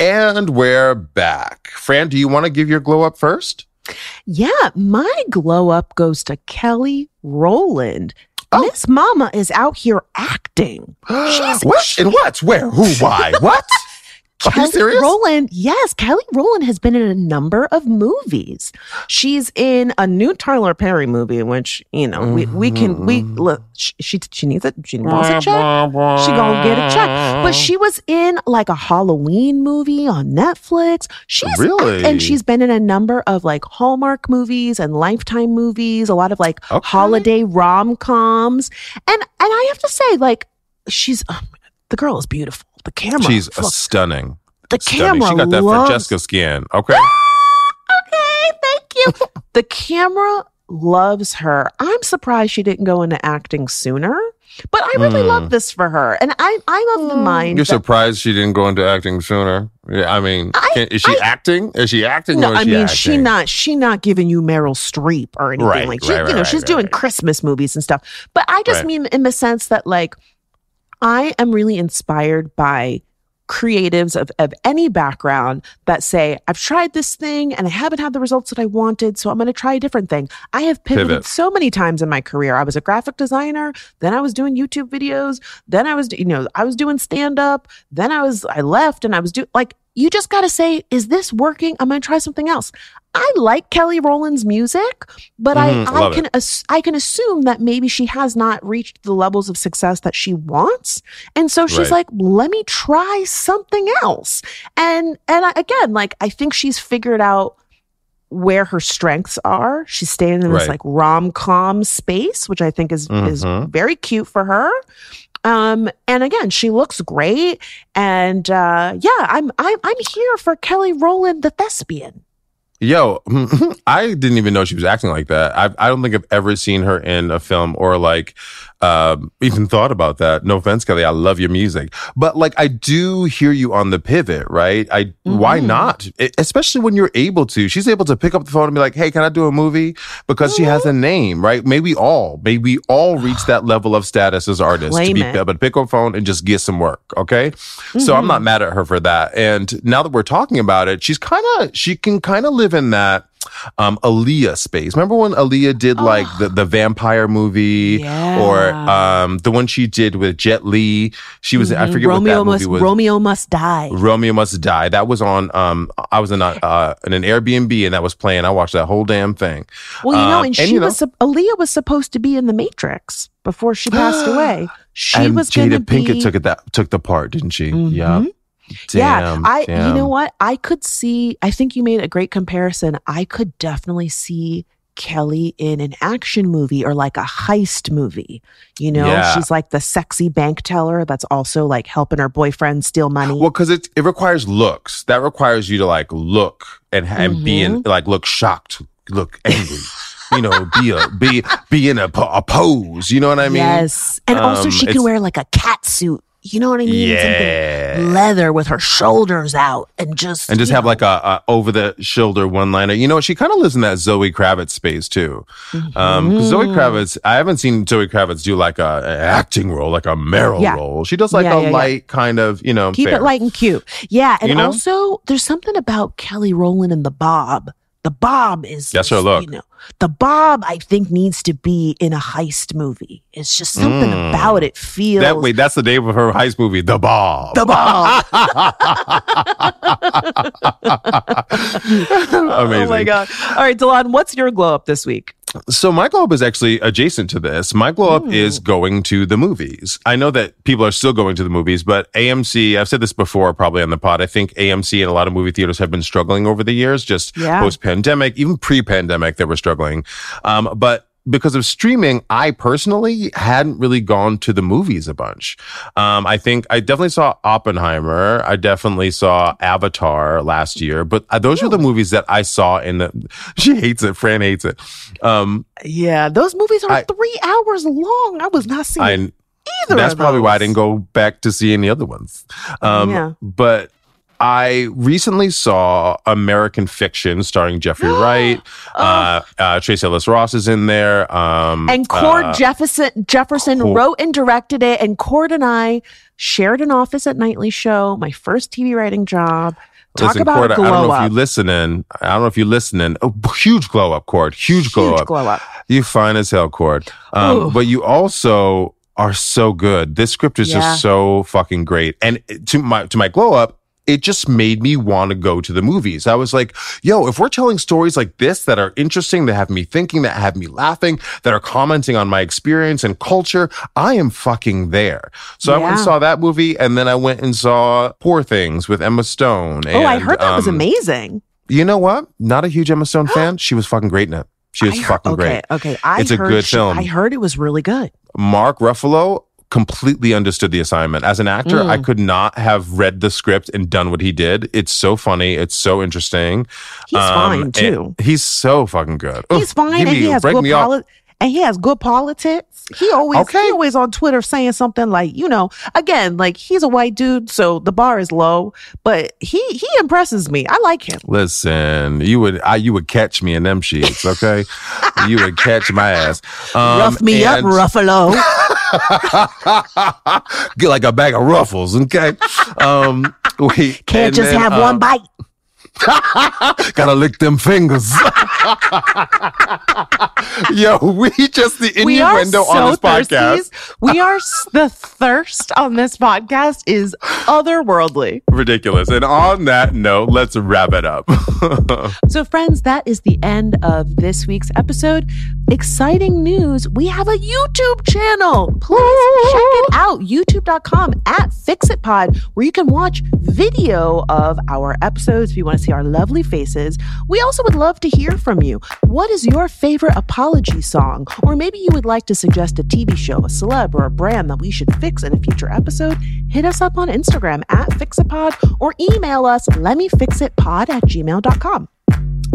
And we're back. Fran, do you want to give your glow up first? Yeah, my glow up goes to Kelly Rowland. Oh. Miss Mama is out here acting. She's what? In what? Where? Who? Why? what? Are you Kelly serious? Rowland, yes, Kelly Rowland has been in a number of movies. She's in a new Tyler Perry movie, which you know we, we can we Mm-hmm. look. She she, she needs a she wants a check. She gonna get a check. But she was in like a Halloween movie on Netflix. She's Really? and she's been in a number of like Hallmark movies and Lifetime movies. A lot of like Okay. holiday rom coms. And and I have to say, like she's um, the girl is beautiful. The camera, She's a look, stunning. the Stunning. camera She got that loves- Franchesca skin. Okay. Okay, thank you. the camera loves her. I'm surprised she didn't go into acting sooner, but I really love this for her. And I, I'm of the mind. Hmm. You're that- surprised she didn't go into acting sooner. Yeah, I mean, I- can- is she I- acting? Is she acting? No, or is I she mean she not she not giving you Meryl Streep or anything Right, like she, right, right, you know right, she's right, doing right. Christmas movies and stuff. But I just Right. mean in the sense that like I am really inspired by creatives of, of any background that say, I've tried this thing and I haven't had the results that I wanted, so I'm going to try a different thing. I have pivoted Pivot. so many times in my career. I was a graphic designer, then I was doing YouTube videos, then I was, you know, I was doing stand up, then I was, I left and I was doing like, you just got to say, is this working? I'm going to try something else. I like Kelly Rowland's music, but Mhm, I, I can ass- I can assume that maybe she has not reached the levels of success that she wants, and so she's Right. like, let me try something else. And and I, again, like I think she's figured out where her strengths are. She's staying in this Right. like rom com space, which I think is is Mhm. very cute for her. Um, and again, she looks great, and uh, yeah, I'm I'm I'm here for Kelly Rowland, the thespian. Yo, I didn't even know she was acting like that. I, I don't think I've ever seen her in a film or like um, even thought about that. No offense, Kelly. I love your music, but like I do hear you on the pivot, right? I why Mhm. not? E- especially when you're able to. She's able to pick up the phone and be like, "Hey, can I do a movie?" Because she has a name, right? May we all, may we all reach that level of status as artists to be it. able to pick up a phone and just get some work. Okay, so I'm not mad at her for that. And now that we're talking about it, she's kind of she can kind of live in that um Aaliyah space. Remember when Aaliyah did like the the vampire movie or um the one she did with Jet Li? She was I Mhm. forget Romeo what that movie must was. Romeo must die. Romeo Must Die. That was on. Um, I was in a uh, in an Airbnb and that was playing. I watched that whole damn thing. Well, you know, Um, and she and, you know- was Aaliyah was supposed to be in the Matrix before she passed away. She and was Jada to be. Pinkett took it that took the part, didn't she? Mhm. Yeah. Yeah, Damn, I. You know what? I could see. I think you made a great comparison. I could definitely see. Kelly in an action movie or like a heist movie. You know, Yeah. she's like the sexy bank teller that's also like helping her boyfriend steal money. Well, because it it requires looks. That requires you to like look and and be in Mm-hmm. like look shocked, look angry. you know, be a be be in a, a pose. You know what I mean? yes. And also Um, she could wear like a cat suit. You know what I mean? Yeah. Something leather with her shoulders out and just and just have know. like a, a over the shoulder one liner. You know, she kind of lives in that Zoe Kravitz space too. Um, 'cause Zoe Mm-hmm. Kravitz, I haven't seen Zoe Kravitz do like a, an acting role, like a Meryl Yeah. role. She does like Yeah, a yeah. light kind of, you know, keep fair. it light and cute. Yeah, and You know? also there's something about Kelly Rowland and the Bob. The Bob is That's her look. You know, the Bob I think needs to be in a heist movie. It's just something Mm. about it feels That wait, that's the name of her heist movie, The Bob. the Bob. Amazing. Oh my god! All right, De'lon, what's your glow up this week? So my glow up is actually adjacent to this. My glow up is going to the movies. I know that people are still going to the movies, but AMC, I've said this before probably on the pod. I think AMC and a lot of movie theaters have been struggling over the years, just Yeah. post pandemic, even pre pandemic, they were struggling. Um, but because of streaming, I personally hadn't really gone to the movies a bunch. Um, I think I definitely saw Oppenheimer. I definitely saw Avatar last year, but uh, those were the movies that I saw in the, she hates it. Fran hates it. Um, Yeah, those movies are I- three hours long. I was not seeing I, either. that's probably why I didn't go back to see any other ones. Um, Yeah. But I recently saw American Fiction starring Jeffrey Wright. Uh, uh, Tracee Ellis Ross is in there. Um, And Cord uh, Jefferson Jefferson Cord- wrote and directed it, and Cord and I shared an office at Nightly Show. My first TV writing job. Talk Listen, about Cord, I don't know up. if you listening. I don't know if you're listening. Oh, huge glow up, Cord. Huge glow Huge up. glow up. You fine as hell, Cord. Um, but you also are so good. This script is Yeah. just so fucking great. And to my to my glow up, it just made me want to go to the movies. I was like, yo, if we're telling stories like this that are interesting, that have me thinking, that have me laughing, that are commenting on my experience and culture, I am fucking there. So I went and saw that movie, and then I went and saw Poor Things with Emma Stone. oh, I heard that was um, amazing. You know what? Not a huge Emma Stone fan. She was fucking great in it. She was heard- fucking okay, great. Okay, I It's a good she- film. I heard it was really good. Mark Ruffalo completely understood the assignment. As an actor, I mm. could not have read the script and done what he did. It's so funny. It's so interesting. He's um, fine, too. He's so fucking good. He's Oof, fine, and me- he has good poli- and he has good politics. He always Okay. he always on Twitter saying something like, you know, again, like he's a white dude, so the bar is low, but he he impresses me. I like him. Listen, you would I, you would catch me in them sheets, okay? you would catch my ass. Um, Rough me up, and- Ruffalo. Get like a bag of ruffles, okay? Um, we Can't just then, have uh, one bite. Gotta lick them fingers. Yo, we just the innuendo so on this podcast. We are the thirst on this podcast is otherworldly. Ridiculous. And on that note, let's wrap it up. So, friends, that is the end of this week's episode. Exciting news. We have a YouTube channel. Please check it out. YouTube.com at FixItPod, where you can watch video of our episodes if you want to see our lovely faces. We also would love to hear from you. What is your favorite apology song? Or maybe you would like to suggest a TV show, a celeb, or a brand that we should fix in a future episode. Hit us up on Instagram at FixItPod or email us lemmefixitpod at gmail.com.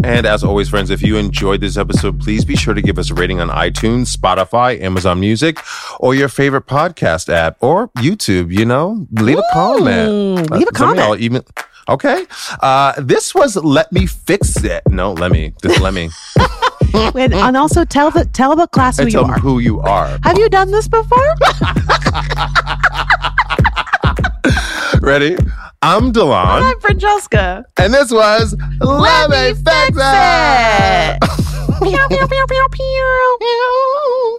and as always, friends, if you enjoyed this episode, please be sure to give us a rating on iTunes, Spotify, Amazon Music, or your favorite podcast app or YouTube. You know, leave a comment. leave a Uh, comment. Even okay. Uh, this was let me fix it. No, let me. This let me. and, and also tell the tell the class who and you tell are. who you are. Have you done this before? Ready? I'm De'lon, I'm Franchesca. and this was Let, Me Fix It. Pew, pew, pew, pew, pew.